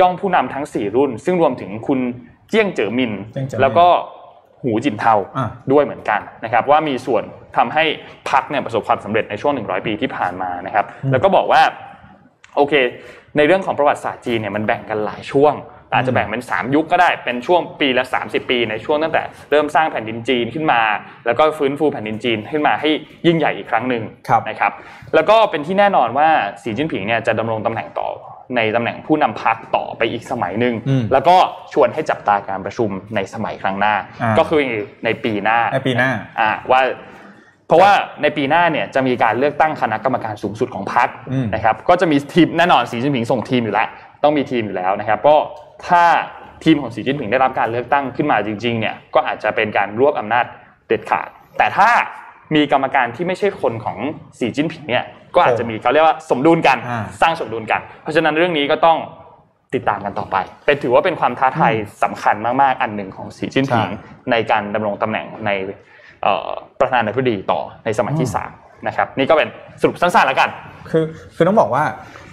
ย่องผู้นำทั้ง 4 รุ่น ซึ่งรวมถึงคุณเจี้ยงเจ๋อมิน แล้วก็หูจินเทาด้วยเหมือนกันนะครับว่ามีส่วนทำให้พรรคเนี่ยประสบความสำเร็จในช่วง 100 ปีที่ผ่านมานะครับ แล้วก็บอกว่าโอเค ในเรื่องของประวัติศาสตร์จีนเนี่ยมันแบ่งกันหลายช่วง อาจจะแบ่งเป็น 3 ยุคก็ได้เป็นช่วงปีละ 30 ปี ในช่วงตั้งแต่เริ่มสร้างแผ่นดินจีนขึ้นมา แล้วก็ฟื้นฟูแผ่นดินจีนขึ้นมาให้ยิ่งใหญ่อีกครั้งหนึ่งนะครับแล้วก็เป็นที่แน่นอนว่าสีจิ้นผิงเนี่ยจะดำรงตำแหน่งต่อในตำแหน่งผู้นำพรรคต่อไปอีกสมัยหนึ่งแล้วก็ชวนให้จับตาการประชุมในสมัยครั้งหน้า ก็คือในปีหน้าในปีหน้าอ่าว่าเพราะว่าในปีหน้าเนี่ยจะมีการเลือกตั้งคณะกรรมการสูงสุดของพรรคนะครับ ก็จะมีทีมแน่นอนสีจิ้นผิงส่งทีมอยู่แล้ว ต้องมีทีมอยู่แล้วนะครับ ก็ ถ้าทีมของสีจิ้นผิงได้รับการเลือกตั้งขึ้นมาจริงๆเนี่ยก็อาจจะเป็นการรวบอำนาจเด็ดขาด แต่ถ้ามีกรรมการที่ไม่ใช่คนของสีจิ้นผิงเนี่ยก็อาจจะมีเขาเรียกว่าสมดุลกันสร้างสมดุลกัน เพราะฉะนั้นเรื่องนี้ก็ต้องติดตามกันต่อไป เป็นถือว่าเป็นความท้าทายสำคัญมากๆ อันหนึ่งของสีจิ้นผิงในการดำรงตำแหน่งในประธานาธิบดีต่อในสมัยที่สาม นะครับนี่ก็เป็นสรุปสั้นๆแล้วกัน คือคือต้องบอกว่า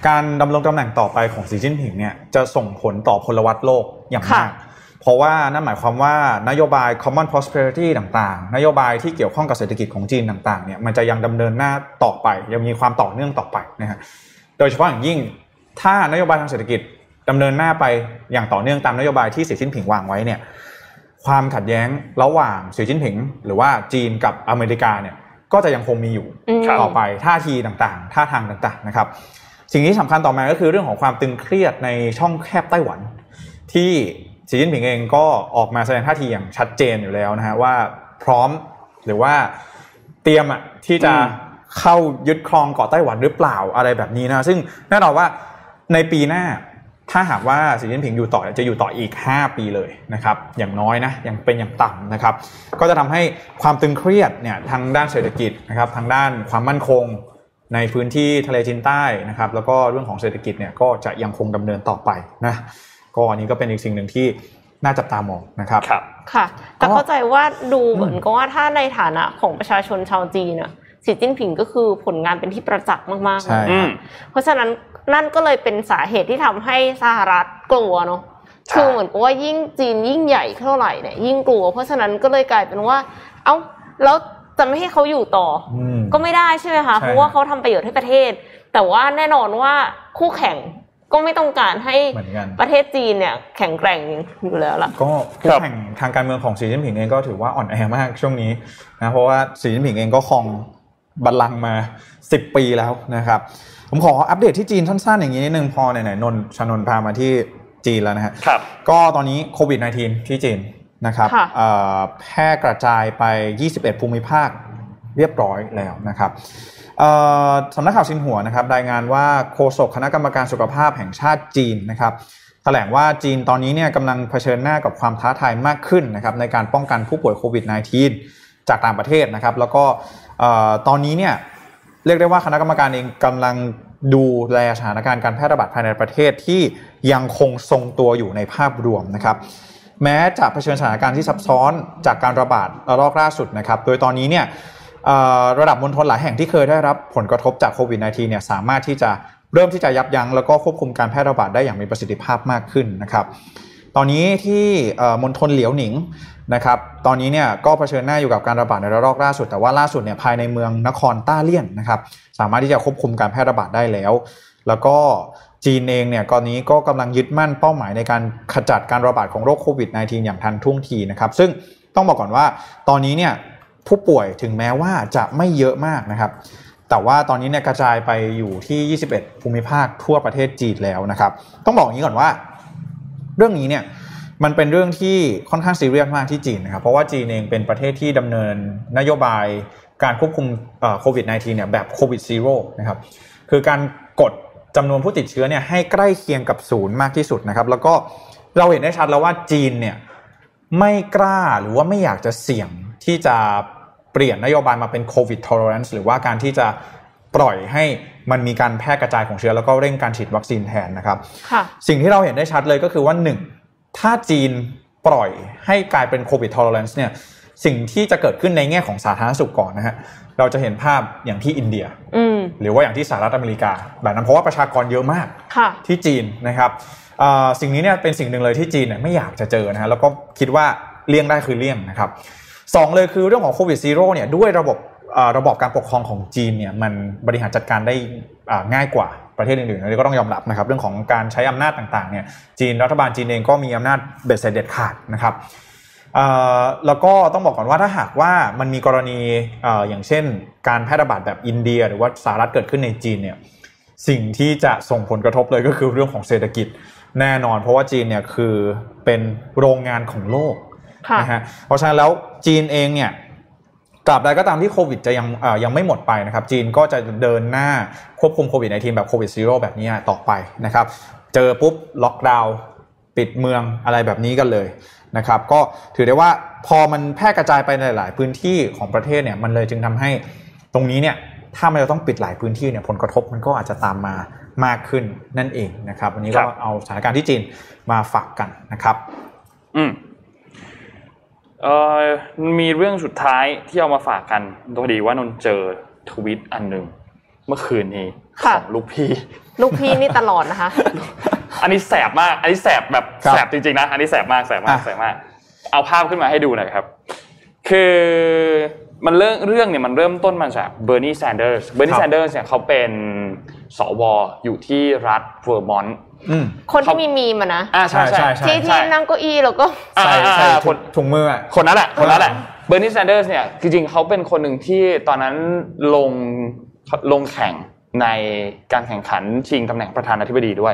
การดำรงตำแหน่งต่อไปของสีจิ้นผิงเนี่ยจะส่งผลต่อพลวัตโลกอย่างมากเพราะว่านั่นหมายความว่านโยบาย common prosperity ต่างๆ นโยบายที่เกี่ยวข้องกับเศรษฐกิจของจีนต่างๆเนี่ยมันจะยังดำเนินหน้าต่อไป ยังมีความต่อเนื่องต่อไปนะฮะโดยเฉพาะอย่างยิ่งถ้านโยบายทางเศรษฐกิจดำเนินหน้าไปอย่างต่อเนื่องตามนโยบายที่สีจิ้นผิงวางไว้เนี่ยความขัดแย้งระหว่างสีจิ้นผิง หรือว่าจีนกับอเมริกาเนี่ย ก็จะยังคงมีอยู่ต่อไปท่าทีต่างๆท่าทางต่างๆนะครับ สิ่งที่สำคัญต่อมาก็คือเรื่องของความตึงเครียดในช่องแคบไต้หวัน ที่สีจิ้นผิงเองก็ออกมาแสดงท่าทีอย่างชัดเจนอยู่แล้วนะฮะว่าพร้อมหรือว่าเตรียมอะที่จะเข้ายึดครองเกาะไต้หวันหรือเปล่าอะไรแบบนี้นะซึ่งแน่นอนว่าในปีหน้า ถ้าหากว่าสีจิ้นผิงอยู่ต่อจะอยู่ต่ออีก 5 ปีเลยนะครับอย่างน้อยนะยังเป็นอย่างต่ำนะครับก็จะทำให้ความตึงเครียดเนี่ยทางด้านเศรษฐกิจนะครับทางด้านความมั่นคงในพื้นที่ทะเลจีนใต้นะครับแล้วก็เรื่องของเศรษฐกิจเนี่ยก็จะยังคงดำเนินต่อไปนะก็อันนี้ก็เป็นอีกสิ่งหนึ่งที่น่าจับตามองนะครับครับค่ะ แต่เข้าใจว่าดูเหมือนกับว่าถ้าในฐานะของประชาชนชาวจีนอะ สีจิ้นผิงก็คือผลงานเป็นที่ประจักษ์มากๆเลยเพราะฉะนั้นนั่นก็เลยเป็นสาเหตุที่ทำให้สหรัฐกลัวเนาะคือเหมือนกับว่ายิ่งจีนยิ่งใหญ่เท่าไหร่เนี่ยยิ่งกลัว เพราะฉะนั้นก็เลยกลายเป็นว่า เอ้าแล้วจะไม่ให้เขาอยู่ต่อ ก็ไม่ได้ใช่ไหมคะเพราะว่าเขาทำประโยชน์ให้ประเทศ แต่ว่าแน่นอนว่าคู่แข่งก็ไม่ต้องการให้ประเทศจีนเนี่ยแข็งแกร่งอยู่แล้วล่ะก็คู่แข่งทางการเมืองของสีจิ้นผิงเองก็ถือว่าอ่อนแอมากช่วงนี้นะเพราะว่าสีจิ้นผิงเองก็ครอง บัลลังก์มา 10 ปีแล้วนะครับ ผมขออัปเดตที่จีนสั้นๆอย่างนี้นิดนึงพอไหนๆนนชนนพามาที่จีนแล้วนะฮะก็ตอนนี้โควิด -19 ที่จีนนะครับแพร่กระจายไป 21 ภูมิภาคเรียบร้อยแล้วนะครับสำนักข่าวซินหัวนะครับรายงานว่าโฆษกคณะกรรมการสุขภาพแห่งชาติจีนนะครับแถลงว่าจีนตอนนี้เนี่ยกำลังเผชิญหน้ากับความท้าทายมากขึ้นนะครับในการป้องกันผู้ป่วยโควิด -19 จากต่างประเทศนะครับแล้วก็ ตอนนี้เนี่ยเรียกได้ว่าคณะกรรมการเองกำลังดูแลสถานการณ์การแพร่ระบาดภายในประเทศที่ยังคงทรงตัวอยู่ในภาพรวมนะครับ แม้จะเผชิญสถานการณ์ที่ซับซ้อนจากการระบาดระลอกล่าสุดนะครับ โดยตอนนี้เนี่ยระดับมณฑลหลายแห่งที่เคยได้รับผลกระทบจากโควิด -19 เนี่ยสามารถที่จะเริ่มที่จะยับยั้งแล้วก็ควบคุมการแพร่ระบาดได้อย่างมีประสิทธิภาพมากขึ้นนะครับ ตอนนี้ที่มณฑลเหลียวหนิง นะครับตอนนี้เนี่ยก็เผชิญหน้าอยู่กับการระบาดในระลอกล่าสุด แต่ว่าล่าสุดเนี่ยภายในเมืองนครต้าเลี่ยนนะครับสามารถที่จะควบคุมการแพร่ระบาดได้แล้ว แล้วก็จีนเองเนี่ยตอนนี้ก็กำลังยึดมั่นเป้าหมายในการขจัดการระบาดของโรคโควิด -19 อย่างทันท่วงทีนะครับซึ่งต้องบอกก่อนว่าตอนนี้เนี่ยผู้ป่วยถึงแม้ว่าจะไม่เยอะมากนะครับแต่ว่าตอนนี้เนี่ยกระจายไปอยู่ที่ 21 ภูมิภาคทั่วประเทศจีนแล้วนะครับ ต้องบอกอย่างนี้ก่อนว่า เรื่องนี้เนี่ย มันเป็นเรื่องที่ค่อนข้างซีเรียสมากที่จีนนะครับเพราะว่าจีนเองเป็นประเทศที่ดำเนินนโยบายการควบคุมโควิด -19 เนี่ยแบบโควิดซีโร่นะครับคือการกดจำนวนผู้ติดเชื้อเนี่ยให้ใกล้เคียงกับศูนย์มากที่สุดนะครับ แล้วก็เราเห็นได้ชัดแล้วว่าจีนเนี่ยไม่กล้าหรือว่าไม่อยากจะเสี่ยงที่จะเปลี่ยนนโยบายมาเป็นโควิด tolerance หรือว่าการที่จะปล่อยให้มันมีการแพร่กระจายของเชื้อแล้วก็เร่งการฉีดวัคซีนแทนนะครับสิ่งที่เราเห็นได้ชัดเลยก็คือว่าหนึ่ง ถ้าจีนปล่อยให้กลายเป็นโควิด tolerance เนี่ยสิ่งที่จะเกิดขึ้นในแง่ของสาธารณสุขก่อนนะฮะเราจะเห็นภาพอย่างที่อินเดียหรือว่าอย่างที่สหรัฐอเมริกา แบบนั้นเพราะว่าประชากรเยอะมากที่จีนนะครับสิ่งนี้เนี่ยเป็นสิ่งหนึ่งเลยที่จีนเนี่ยไม่อยากจะเจอนะฮะแล้วก็คิดว่าเลี่ยงได้คือเลี่ยงนะครับสองเลยคือเรื่องของโควิดซีโร่เนี่ยด้วยระบบระบบการปกครองของจีนเนี่ยมันบริหารจัดการได้ง่ายกว่า ประเทศอื่นๆอันนี้ก็ต้องยอมรับนะครับ เรื่องของการใช้อำนาจต่างๆเนี่ยจีนรัฐบาลจีนเองก็มีอำนาจเบ็ดเสร็จเด็ดขาดนะครับแล้วก็ต้องบอกก่อนว่าถ้าหากว่ามันมีกรณีอย่างเช่น การแพร่ระบาดแบบอินเดีย หรือว่าสหรัฐเกิดขึ้นในจีนเนี่ยสิ่งที่จะส่งผลกระทบเลยก็คือเรื่องของเศรษฐกิจแน่นอน เพราะว่าจีนเนี่ยคือเป็นโรงงานของโลกนะฮะเพราะฉะนั้นแล้วจีนเองเนี่ย ตราบใดก็ตามที่โควิดจะยังยังไม่หมดไปนะครับ จีนก็จะเดินหน้าควบคุมโควิดในธีมแบบโควิด zero แบบนี้ต่อไปนะครับ เจอปุ๊บล็อกดาวน์ปิดเมืองอะไรแบบนี้กันเลยนะครับ ก็ถือได้ว่าพอมันแพร่กระจายไปในหลาย ๆ พื้นที่ของประเทศเนี่ยมันเลยจึงทำให้ตรงนี้เนี่ยถ้ามันจะต้องปิดหลายพื้นที่เนี่ยผลกระทบมันก็อาจจะตามมามากขึ้นนั่นเองนะครับ วันนี้ก็เอาสถานการณ์ที่จีนมาฝากกันนะครับ อืม เอ่อมีเรื่องสุดท้ายที่เอามาฝากกันโดยดีว่านนเจอทวิตอันหนึ่งเมื่อคืนนี้ของลูกพี่ ลูกพี่นี่ตลอดนะคะ อันนี้แสบมาก อันนี้แสบแบบแสบจริงๆนะ อันนี้แสบมากแสบมากแสบมาก เอาภาพขึ้นมาให้ดูหน่อยครับ คือ มันเรื่องเรื่องเนี่ยมันเริ่มต้นมาจากเบอร์นีแซนเดอร์สเบอร์นีแซนเดอร์สเนี่ยเขาเป็นสว. อยู่ที่รัฐเวอร์มอนต์คนที่มีมีมอะนะอ่าใช่ใช่ที่ที่นั่งเก้าอี้แล้วก็ใส่ใส่ถุงมือคนนั้นแหละคนนั้นแหละเบอร์นีแซนเดอร์สเนี่ยจริงๆเขาเป็นคนหนึ่งที่ตอนนั้นลงลงแข่งในการแข่งขันชิงตำแหน่งประธานาธิบดีด้วย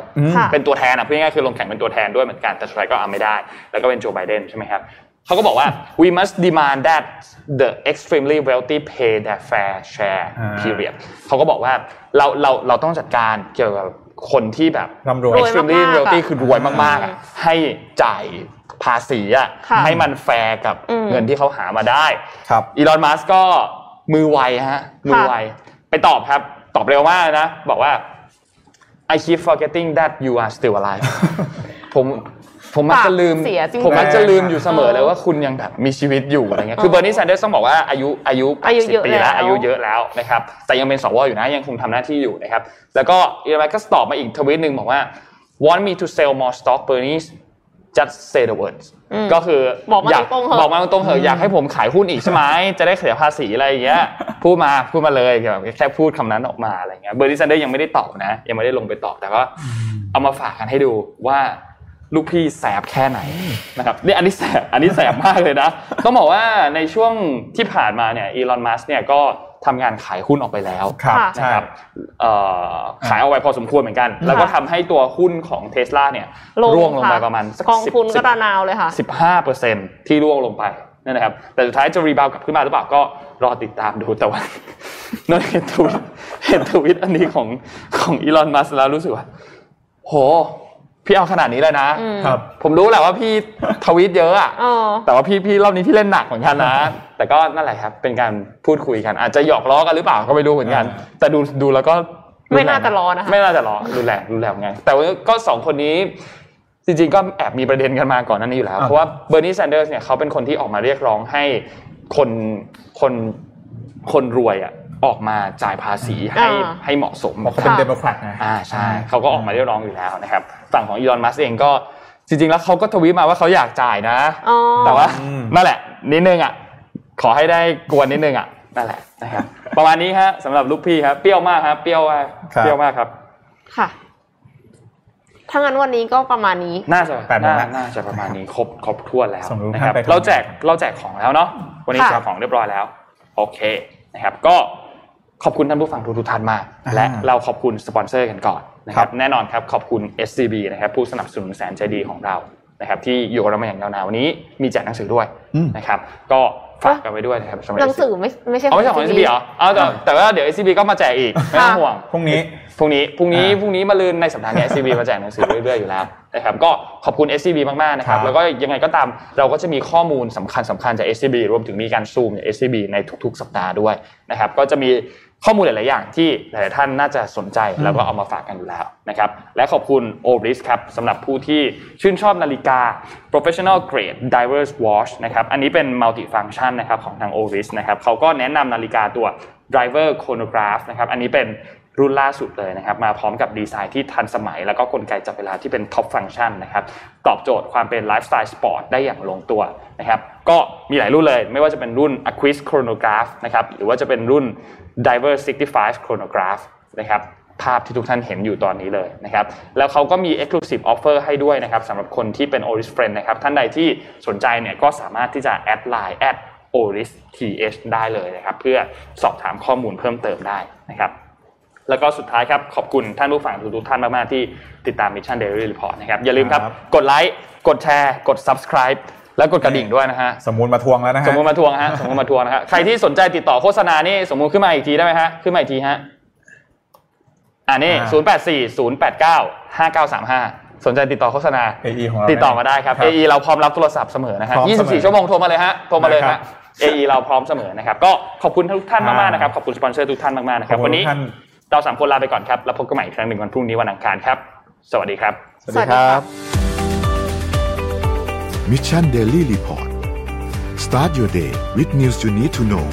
เป็นตัวแทนอะพูดง่ายๆคือลงแข่งเป็นตัวแทนด้วยเหมือนกันแต่สุดท้ายก็เอาไม่ได้ แล้วก็เป็นโจไบเดนใช่ไหมครับ เขาก็บอกว่า we must demand that the extremely wealthy pay their fair share period เขาก็บอกว่าเราเราเราต้องจัดการเกี่ยวกับคนที่แบบร่ำรวย extremely wealthy คือรวยมากๆให้จ่ายภาษีอะให้มันแฟร์กับเงินที่เขาหามาได้ครับอีลอนมัสก็มือไวฮะมือไวไปตอบครับ ตอบเร็วมากนะ บอกว่า I keep forgetting that you are still alive ผม ผมมักจะลืมผมมักจะลืมอยู่เสมอเลยว่าคุณยังแบบมีชีวิตอยู่อะไรเงี้ย คือเบอร์นีแซนเดอร์ต้องบอกว่าอายุอายุสิบปีแล้วอายุเยอะแล้วนะครับ แต่ยังเป็นสวอยู่นะยังคงทำหน้าที่อยู่นะครับ แล้วก็อีลอนก็ตอบมาอีกทวิตหนึ่งบอกว่า want me to sell more stock Bernie just say the words ก็คืออยากบอกมาตรงเหอะอยากให้ผมขายหุ้นอีกใช่ไหมจะได้เสียภาษีอะไรอย่างเงี้ยพูดมาพูดมาเลยแบบแค่พูดคำนั้นออกมาอะไรเงี้ยเบอร์นีแซนเดอร์ยังไม่ได้ตอบนะ ยังไม่ได้ลงไปตอบแต่ว่าเอามาฝากกันให้ดูว่า ลูกพี่แสบแค่ไหนนะครับนี่อันนี้แสบอันนี้แสบมากเลยนะ ต้องบอกว่าในช่วงที่ผ่านมาเนี่ยอีลอนมัสเนี่ยก็ทำงานขายหุ้นออกไปแล้วนะครับขายเอาไว้พอสมควรเหมือนกัน แล้วก็ทำให้ตัวหุ้นของเทสลาเนี่ยร่วงลงไปประมาณกองทุนก็ระนาวเลยค่ะสิบห้าเปอร์เซ็นที่ร่วงลงไปนั่นนะครับ แต่สุดท้ายจะรีบาวกลับขึ้นมาหรือเปล่าก็รอติดตามดูแต่ว่านั่นเห็นทวิตเห็นทวิตอันนี้ของของอีลอนมัสแล้วรู้สึกว่าโห พี่เอาขนาดนี้เลยนะ ครับ ผมรู้แหละว่าพี่ทวีตเยอะอะแต่ว่าพี่พี่รอบนี้พี่เล่นหนักเหมือนกันนะ แต่ก็นั่นแหละครับ เป็นการพูดคุยกัน อาจจะหยอกล้อกันหรือเปล่าก็ไม่รู้เหมือนกัน แต่ดูดูแล้วก็ไม่น่าจะล้อนะคะไม่น่าจะล้อรุนแรงรุนแรงไงแต่ว่าก็สองคนนี้จริงๆก็แอบมีประเด็นกันมาก่อนหน้านี้อยู่แล้ว เพราะว่าเบอร์นีแซนเดอร์สเนี่ยเขาเป็นคนที่ออกมาเรียกร้องให้คนคนคนรวยอะ ออกมาจ่ายภาษีให้ให้เหมาะสมเขาเป็นเดโมแครตนะอ่าใช่เขาก็ออกมาเรียกร้องอยู่แล้วนะครับฝั่งของอีลอนมัสก์เองก็จริงๆ แล้วเขาก็ทวีตมาว่าเขาอยากจ่ายนะ แต่ว่านั่นแหละ นิดนึงอะขอให้ได้กวนนิดนึงอะนั่นแหละนะครับประมาณนี้ฮะสำหรับลูกพี่ครับเปรี้ยวมากครับเปรี้ยวมากเปรี้ยวมากครับค่ะถ้างั้นวันนี้ก็ประมาณนี้ น่าจะน่าจะประมาณนี้ครบครบถ้วนแล้วนะครับเราแจกเราแจกของแล้วเนาะวันนี้แจกของเรียบร้อยแล้ว โอเคนะครับ ก็ ขอบคุณท่านผู้ฟังทุกท่านมาก และเราขอบคุณสปอนเซอร์กันก่อนนะครับแน่นอนครับขอบคุณ SCB นะครับผู้สนับสนุนแสนใจดีของเรานะครับที่อยู่กับเรามาอย่างยาวนานวันนี้มีแจกหนังสือด้วยนะครับก็ฝากกันไว้ด้วยนะครับหนังสือไม่ไม่ใช่ของ SCB เหรอเอาแต่แต่ว่าเดี๋ยว SCB ก็มาแจกอีกไม่ต้องห่วงพรุ่งนี้พรุ่งนี้พรุ่งนี้พรุ่งนี้มาลืนในสัปดาห์นี้ SCB มาแจกหนังสือเรื่อยๆอยู่แล้วนะครับก็ขอบคุณ SCB มากๆนะครับแล้วก็ยังไงก็ตามเราก็จะมีข้อมูลสำคัญสำคัญจาก SCB รวมถึงมีการซูมจาก SCB ในทุก ๆ สัปดาห์ด้วยนะครับก็จะมี ข้อมูลหลาย ๆ อย่างที่หลาย ๆ ท่านน่าจะสนใจแล้วก็เอามาฝากกันอยู่แล้วนะครับและขอบคุณ o r i s ครับสำหรับผู้ที่ชื่นชอบนาฬิกา professional grade divers watch นะครับอันนี้เป็น multi function นะครับของทาง o r i s นะครับเขาก็แนะนำนาฬิกาตัว Divers Chronograph นะครับอันนี้เป็น รุ่นล่าสุดเลยนะครับมาพร้อมกับดีไซน์ที่ทันสมัย แล้วก็กลไกจับเวลาที่เป็น top function นะครับตอบโจทย์ความเป็นไลฟ์สไตล์สปอร์ตได้อย่างลงตัวนะครับก็มีหลายรุ่นเลยไม่ว่าจะเป็นรุ่น Aquis Chronograph นะครับหรือว่าจะเป็นรุ่น Diver 65 Chronograph นะครับภาพที่ทุกท่านเห็นอยู่ตอนนี้เลยนะครับ แล้วเขาก็มี exclusive offer ให้ด้วยนะครับสำหรับคนที่เป็น Oris Friend นะครับ ท่านใดที่สนใจเนี่ยก็สามารถที่จะแอดไลน์แอด Oris TH ได้เลยนะครับ เพื่อสอบถามข้อมูลเพิ่มเติมได้นะครับ แล้วก็สุดท้ายครับขอบคุณท่านผู้ฟังทุกๆท่านมาก ๆ ที่ติดตาม Mission Daily Report นะครับ อย่าลืมครับครับ กดไลค์กดแชร์ กด subscribe แล้วกดกระดิ่งด้วยนะฮะ สมมูลมาทวงแล้วนะฮะ สมมติมาทวงฮะสมมติมาทวงนะฮะใครที่สนใจติดต่อโฆษณานี่สมมุติขึ้นมาอีกทีได้ไหมฮะ ขึ้นมาอีกทีฮะ อ่านี่อ่าศูนย์แปดสี่ศูนย์แปดเก้าห้าเก้าสามห้าสนใจติดต่อโฆษณา AE ของเราติดต่อมาได้ครับครับ AE เราพร้อมรับโทรศัพท์เสมอนะฮะพร้อมเสมอ24 ชั่วโมงโทรมาเลยฮะโทรมาเลยได้ครัฮะบ AE เราพร้อมเสมอนะครับก็ขอบคุณทุกท่านมากๆอ่านนะครับขอบคุณสปอนเซอร์ทุกท่านมากๆนะครับขอบคุณวันนี้ท่าน เราสามคนลาไปก่อนครับ แล้วพบกันใหม่อีกครั้งหนึ่งวันพรุ่งนี้วันอังคารครับ สวัสดีครับ สวัสดีครับ Mission Daily Report start your day with news you need to know